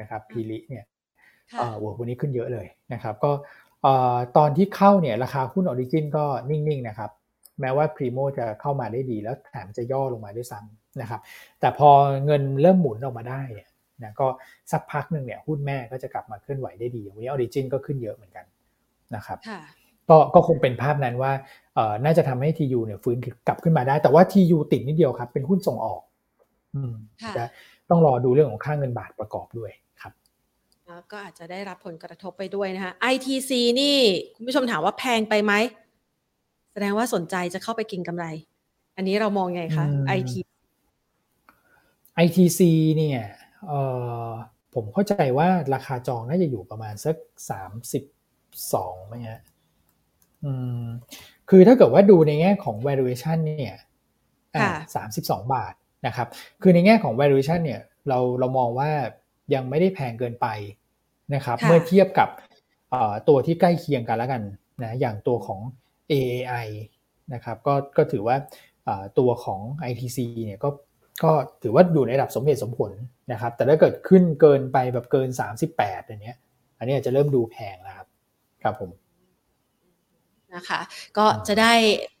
นะครับ PRI เนี่ย work วันนี้ขึ้นเยอะเลยนะครับ ก็ตอนที่เข้าเนี่ยราคาหุ้น Origin ก็นิ่งๆนะครับ แม้ว่า Primo จะเข้ามาได้ดีแล้วแถมจะย่อลงมาด้วยซ้ำ นะครับ แต่พอเงินเริ่มหมุนออกมาได้เนี่ยนะก็สักพักหนึ่งเนี่ยหุ้นแม่ก็จะกลับมาเคลื่อนไหวได้ดีวันนี้ Origin ก็ขึ้นเยอะเหมือนกันนะครับก็ก็คงเป็นภาพนั้นว่าน่าจะทำให้ TU เนี่ยฟื้นกลับขึ้นมาได้ แต่ว่า TU ติดนิดเดียวครับ เป็นหุ้นส่งออกจะต้องรอดูเรื่องของค่าเงินบาทประกอบด้วยครับก็อาจจะได้รับผลกระทบไปด้วยนะคะ ITC นี่คุณผู้ชมถามว่าแพงไปไหมแสดงว่าสนใจจะเข้าไปกินกำไร อันนี้เรามองไงคะ IT ITC เนี่ยเออผมเข้าใจว่าราคาจองน่าจะอยู่ประมาณสักสามสิบสองไหมฮะอืมคือถ้าเกิดว่าดูในแง่ของ valuation เนี่ยสามสิบสองบาทนะครับ คือในแง่ของ valuation เนี่ยเราเรามองว่ายังไม่ได้แพงเกินไปนะครับ เมื่อเทียบกับตัวที่ใกล้เคียงกันแล้วกันนะอย่างตัวของ AAI นะครับก็ก็ถือว่าตัวของ ITC เนี่ยก็ ก็ถือว่าอยู่ในระดับสมเหตุสมผลนะครับ แต่ถ้าเกิดขึ้นเกินไปแบบเกิน 38อันเนี้ย อันนี้อาจจะเริ่มดูแพงแล้วครับ ครับผม นะคะก็จะได้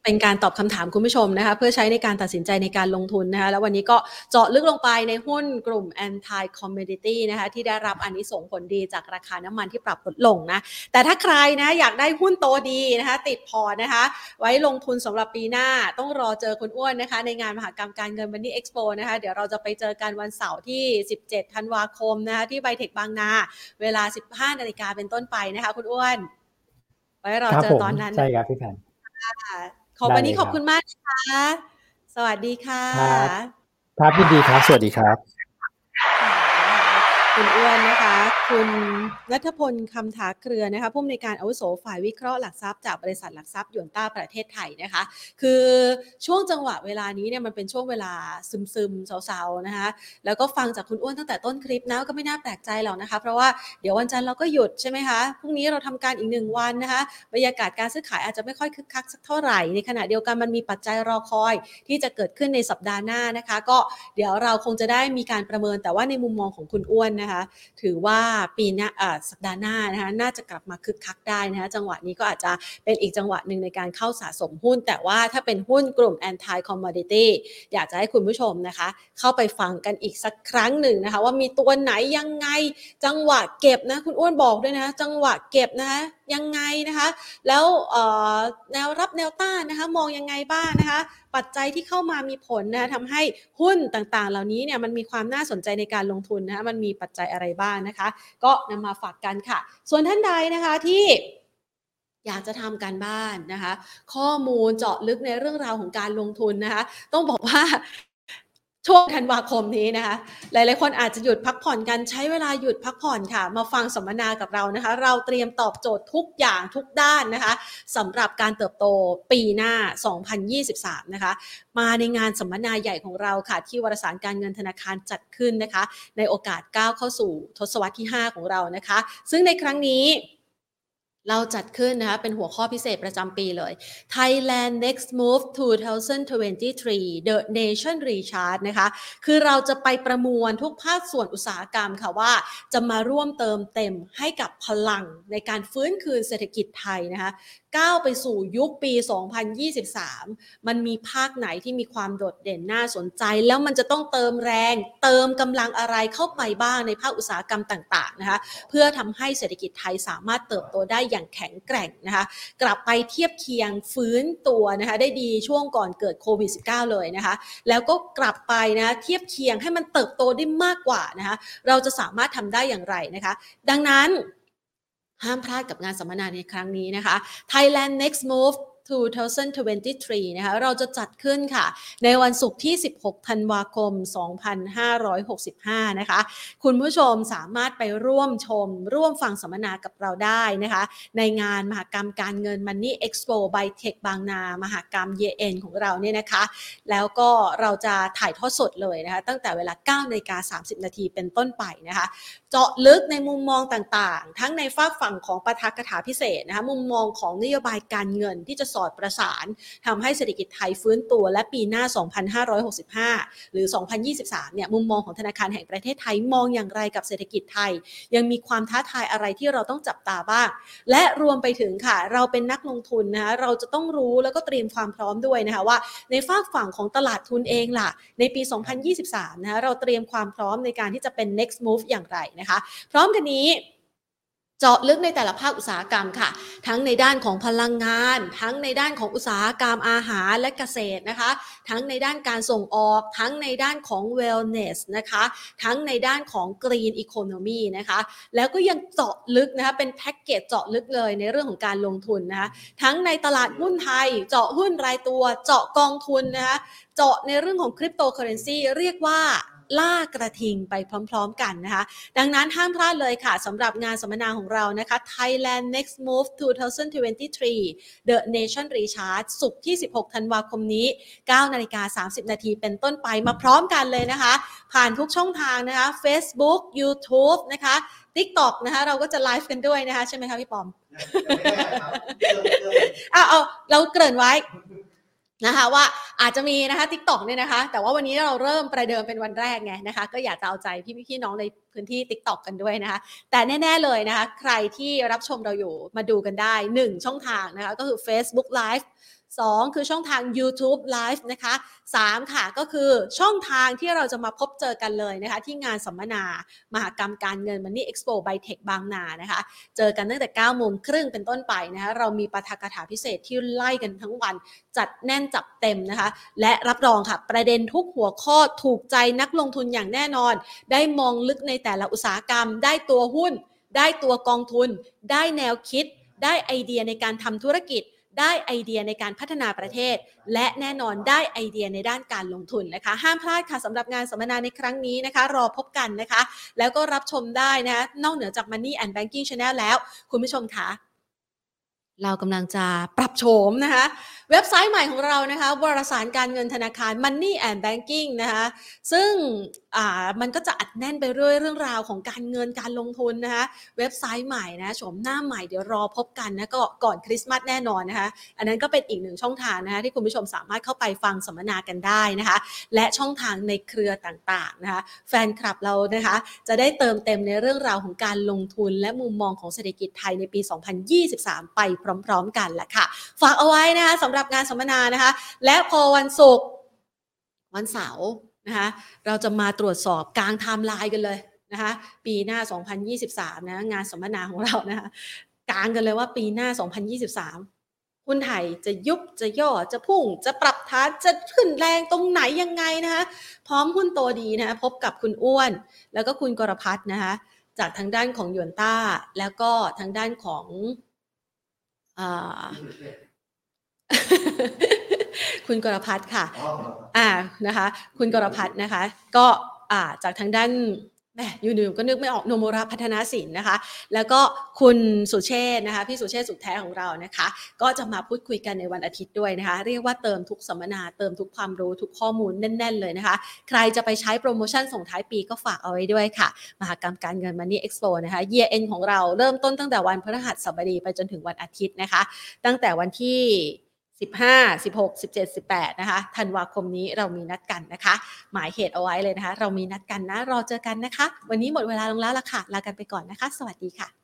เป็นการตอบคำถามคุณผู้ชมนะคะเพื่อใช้ในการตัดสินใจในการลงทุนนะคะแล้ววันนี้ก็เจาะลึกลงไปในหุ้นกลุ่ม anti commodity นะคะที่ได้รับอันนี้ส่งผลดีจากราคาน้ำมันที่ปรับลดลงนะแต่ถ้าใครนะอยากได้หุ้นโตดีนะคะติดพอนะคะ ไว้ลงทุนสำหรับปีหน้าต้องรอเจอคุณอ้วนนะคะ ในงานมหากรรมการเงินวันนี้เอ็กซ์โปนะคะเดี๋ยวเราจะไปเจอกันวันเสาร์ที่ 17 ธันวาคมนะคะที่ไบเทคบางนา เวลา 15นาฬิกาเป็นต้นไปนะคะคุณอ้วน ไว้รอเจอตอนนั้นใช่ครับพี่แพนขอวันนี้ขอบคุณมากค่ะสวัสดีค่ะ ครับยินดีครับ สวัสดีครับ คุณอ้วนนะคะ คุณนัทพลคำถาเครือนะคะผู้อำนวยการอาวุโสฝ่ายวิเคราะห์หลักทรัพย์จากบริษัทหลักทรัพย์ยนต้าประเทศไทยนะคะ คือช่วงจังหวะเวลานี้เนี่ยมันเป็นช่วงเวลาซึมๆเศร้าๆนะคะ แล้วก็ฟังจากคุณอ้วนตั้งแต่ต้นคลิปนะก็ไม่น่าแปลกใจหรอกนะคะ เพราะว่าเดี๋ยววันจันทร์เราก็หยุดใช่ไหมคะพรุ่งนี้เราทำการอีกหนึ่งวันนะคะบรรยากาศการซื้อขายอาจจะไม่ค่อยคึกคักสักเท่าไหร่ในขณะเดียวกันมันมีปัจจัยรอคอยที่จะเกิดขึ้นในสัปดาห์หน้านะคะ ก็เดี๋ยวเราคงจะได้มีการประเมินแต่ว่าในมุมมองของคุณอ้วนนะคะถือว่าปีหน้าสัปดาห์หน้านะคะน่าจะกลับมาคึกคักได้นะคะจังหวะนี้ก็อาจจะเป็นอีกจังหวะหนึ่งในการเข้าสะสมหุ้น แต่ว่าถ้าเป็นหุ้นกลุ่ม anti commodity อยากจะให้คุณผู้ชมนะคะ เข้าไปฟังกันอีกสักครั้งหนึ่งนะคะ ว่ามีตัวไหนยังไงจังหวะเก็บนะคุณอ้วนบอกด้วยนะ จังหวะเก็บนะคะ ยังไงนะคะ แล้วแนวรับแนวต้านนะคะ มองยังไงบ้างนะคะ ปัจจัยที่เข้ามามีผลนะทำให้หุ้นต่างๆ เหล่านี้เนี่ยมันมีความน่าสนใจในการลงทุนนะคะมันมีปัจจัยอะไรบ้างนะคะ ก็นำมาฝากกันค่ะ ส่วนท่านใดนะคะที่อยากจะทำการบ้านนะคะ ข้อมูลเจาะลึกในเรื่องราวของการลงทุนนะคะ ต้องบอกว่า ช่วงธันวาคมนี้นะคะ หลาย ๆ คนอาจจะหยุดพักผ่อนกันใช้เวลาหยุดพักผ่อนค่ะ มาฟังสัมมนากับเรานะคะ เราเตรียมตอบโจทย์ทุกอย่างทุกด้านนะคะสำหรับการเติบโตปีหน้า 2023 นะคะ มาในงานสัมมนาใหญ่ของเราค่ะ ที่วารสารการเงินธนาคารจัดขึ้นนะคะ ในโอกาสก้าวเข้าสู่ทศวรรษที่ 5 ของเรานะคะ ซึ่งในครั้งนี้ เราจัดขึ้นนะคะเป็นหัวข้อพิเศษประจำปีเลย Thailand Next Move 2023 The Nation Recharge นะคะคือเราจะไปประมวลทุกภาคส่วนอุตสาหกรรมค่ะว่าจะมาร่วมเติมเต็มให้กับพลังในการฟื้นคืนเศรษฐกิจไทยนะคะก้าวไปสู่ยุคปี 2023 มันมีภาคไหนที่มีความโดดเด่นน่าสนใจ แล้วมันจะต้องเติมแรง เติมกำลังอะไรเข้าไปบ้างในภาคอุตสาหกรรมต่างๆนะคะเพื่อทำให้เศรษฐกิจไทยสามารถเติบโตได้อย่างแข็งแกร่งนะคะ กลับไปเทียบเคียงฟื้นตัวนะคะ ได้ดีช่วงก่อนเกิดโควิด -19 เลยนะคะ แล้วก็กลับไปนะเทียบเคียงให้มันเติบโตได้มากกว่านะคะ เราจะสามารถทำได้อย่างไรนะคะ ดังนั้นห้ามพลาดกับงานสัมมนาในครั้งนี้นะคะ Thailand Next Move 2023 นะคะ เราจะจัดขึ้นค่ะ ในวันศุกร์ที่ 16 ธันวาคม 2565 นะคะ คุณผู้ชมสามารถไปร่วมชม ร่วมฟังสัมมนากับเราได้นะคะ ในงานมหกรรมการเงิน Money Expo by Tech บางนา มหกรรมเยนของเราเนี่ยนะคะ แล้วก็เราจะถ่ายทอดสดเลยนะคะ ตั้งแต่เวลา9นาฬิกา30 นาทีเป็นต้นไปนะคะ เจาะลึกในมุมมองต่างๆ ทั้งในฝากฝั่งของประทักถาพิเศษนะคะ มุมมองของนโยบายการเงินที่จะอดประสานทำให้เศรษฐกิจไทยฟื้นตัวและปีหน้า 2565 หรือ 2023 เนี่ยมุมมองของธนาคารแห่งประเทศไทยมองอย่างไรกับเศรษฐกิจไทย ยังมีความท้าทายอะไรที่เราต้องจับตาบ้าง และรวมไปถึงค่ะ เราเป็นนักลงทุนนะคะเราจะต้องรู้แล้วก็เตรียมความพร้อมด้วยนะคะว่า ในฝากฝั่งของตลาดทุนเองล่ะ ในปี 2023 นะคะเราเตรียมความพร้อมในการที่จะเป็น next move อย่างไรนะคะ พร้อมกันนี้ เจาะลึกในแต่ละภาคอุตสาหกรรมค่ะ ทั้งในด้านของพลังงาน ทั้งในด้านของอุตสาหกรรมอาหารและเกษตรนะคะ ทั้งในด้านการส่งออก ทั้งในด้านของ wellness นะคะ ทั้งในด้านของ green economy นะคะ แล้วก็ยังเจาะลึกนะคะ เป็นแพ็กเกจเจาะลึกเลยในเรื่องของการลงทุนนะคะ ทั้งในตลาดหุ้นไทย เจาะหุ้นรายตัว เจาะกองทุนนะคะ เจาะในเรื่องของคริปโตเคอเรนซีเรียกว่า ล่ากระทิงไปพร้อมๆกันนะคะ ดังนั้นห้ามพลาดเลยค่ะสำหรับงานสัมมนาของเรานะคะ Thailand Next Move 2023 The Nation Recharge ศุกร์ที่ 16 ธันวาคมนี้ 9 นาฬิกา 30 นาทีเป็นต้นไปมาพร้อมกันเลยนะคะ ผ่านทุกช่องทางนะคะ Facebook YouTube นะคะ TikTok นะคะเราก็จะไลฟ์กันด้วยนะคะ ใช่ไหมคะพี่ปอมอะเอาเราเกริ่นไว้ นะคะว่าอาจจะมีนะคะ TikTok เนี่ยนะคะ แต่ว่าวันนี้เราเริ่มประเดิมเป็นวันแรกไงนะคะ ก็อยากจะเอาใจพี่พี่น้องในพื้นที่ TikTok กันด้วยนะคะ แต่แน่ ๆเลยนะคะ ใครที่รับชมเราอยู่มาดูกันได้ 1 ช่องทางนะคะ ก็คือ Facebook Live 2 คือช่องทาง YouTube Live นะคะ 3 ค่ะก็คือช่องทางที่เราจะมาพบเจอกันเลยนะคะ ที่งานสัมมนา มหากรรมการเงิน Money Expo by Tech บางนานะคะ เจอกันตั้งแต่9โมงครึ่งเป็นต้นไปนะคะ เรามีปาฐกถาพิเศษที่ไล่กันทั้งวัน จัดแน่นจับเต็มนะคะ และรับรองค่ะ ประเด็นทุกหัวข้อถูกใจนักลงทุนอย่างแน่นอน ได้มองลึกในแต่ละอุตสาหกรรม ได้ตัวหุ้น ได้ตัวกองทุน ได้แนวคิด ได้ไอเดียในการทำธุรกิจ ได้ไอเดียในการพัฒนาประเทศ และแน่นอนได้ไอเดียในด้านการลงทุนนะคะ ห้ามพลาดค่ะสำหรับงานสัมมนาในครั้งนี้นะคะ รอพบกันนะคะ แล้วก็รับชมได้นะคะนอกเหนือจาก Money and Banking Channel แล้ว คุณผู้ชมคะเรากำลังจะปรับโฉมนะคะ เว็บไซต์ใหม่ของเรานะคะวารสารการเงินธนาคาร Money and Banking นะคะซึ่งอ่ามันก็จะอัดแน่นไปเรื่อยเรื่องราวของการเงินการลงทุนนะคะเว็บไซต์ใหม่นะโฉมหน้าใหม่เดี๋ยวรอพบกันนะก็ก่อนคริสต์มาสแน่นอนนะคะอันนั้นก็เป็นอีกหนึ่งช่องทางนะคะที่คุณผู้ชมสามารถเข้าไปฟังสัมมนากันได้นะคะและช่องทางในเครือต่างๆนะคะแฟนคลับเรานะคะจะได้เติมเต็มในเรื่องราวของการลงทุน และมุมมองของเศรษฐกิจไทยในปี 2023 ไปพร้อม ๆ กันแหละค่ะ ฝากเอาไว้นะคะสำหรับงานสัมมนานะคะ และพอวันศุกร์วันเสาร์นะคะ เราจะมาตรวจสอบกลางไทม์ไลน์กันเลยนะคะ ปีหน้า 2023 นะงานสัมมนาของเรานะคะกลางกันเลยว่าปีหน้า 2023หุ้นไทยจะยุบจะย่อจะพุ่งจะปรับฐานจะขึ้นแรงตรงไหนยังไงนะคะพร้อมหุ้นโตดีนะคะพบกับคุณอ้วน แล้วก็คุณกรพัฒน์นะคะจากทางด้านของยวนต้า แล้วก็ทางด้านของ คุณกรพัฒน์ค่ะ อ่านะคะ คุณกรพัฒน์นะคะ ก็อ่าจากทางด้านแหมอยู่ดื่มก็นึกไม่ออกโนโมระพัฒนาสินนะคะ แล้วก็คุณสุเชษนะคะพี่สุเชษสุดแท้ของเรานะคะ ก็จะมาพูดคุยกันในวันอาทิตย์ด้วยนะคะ เรียกว่าเติมทุกสัมมนาเติมทุกความรู้ทุกข้อมูลแน่น ๆ เลยนะคะ ใครจะไปใช้โปรโมชั่นส่งท้ายปีก็ฝากเอาไว้ด้วยค่ะ มหากรรมการเงิน Money Expo นะคะ Year End ของเราเริ่มต้นตั้งแต่วันพฤหัสบดีไปจนถึงวันอาทิตย์นะคะ ตั้งแต่วันที่ 15 16 17 18 นะคะ ธันวาคมนี้เรามีนัดกันนะคะ หมายเหตุเอาไว้เลยนะคะ เรามีนัดกันนะ รอเจอกันนะคะ วันนี้หมดเวลาลงแล้วละค่ะ ลากันไปก่อนนะคะ สวัสดีค่ะ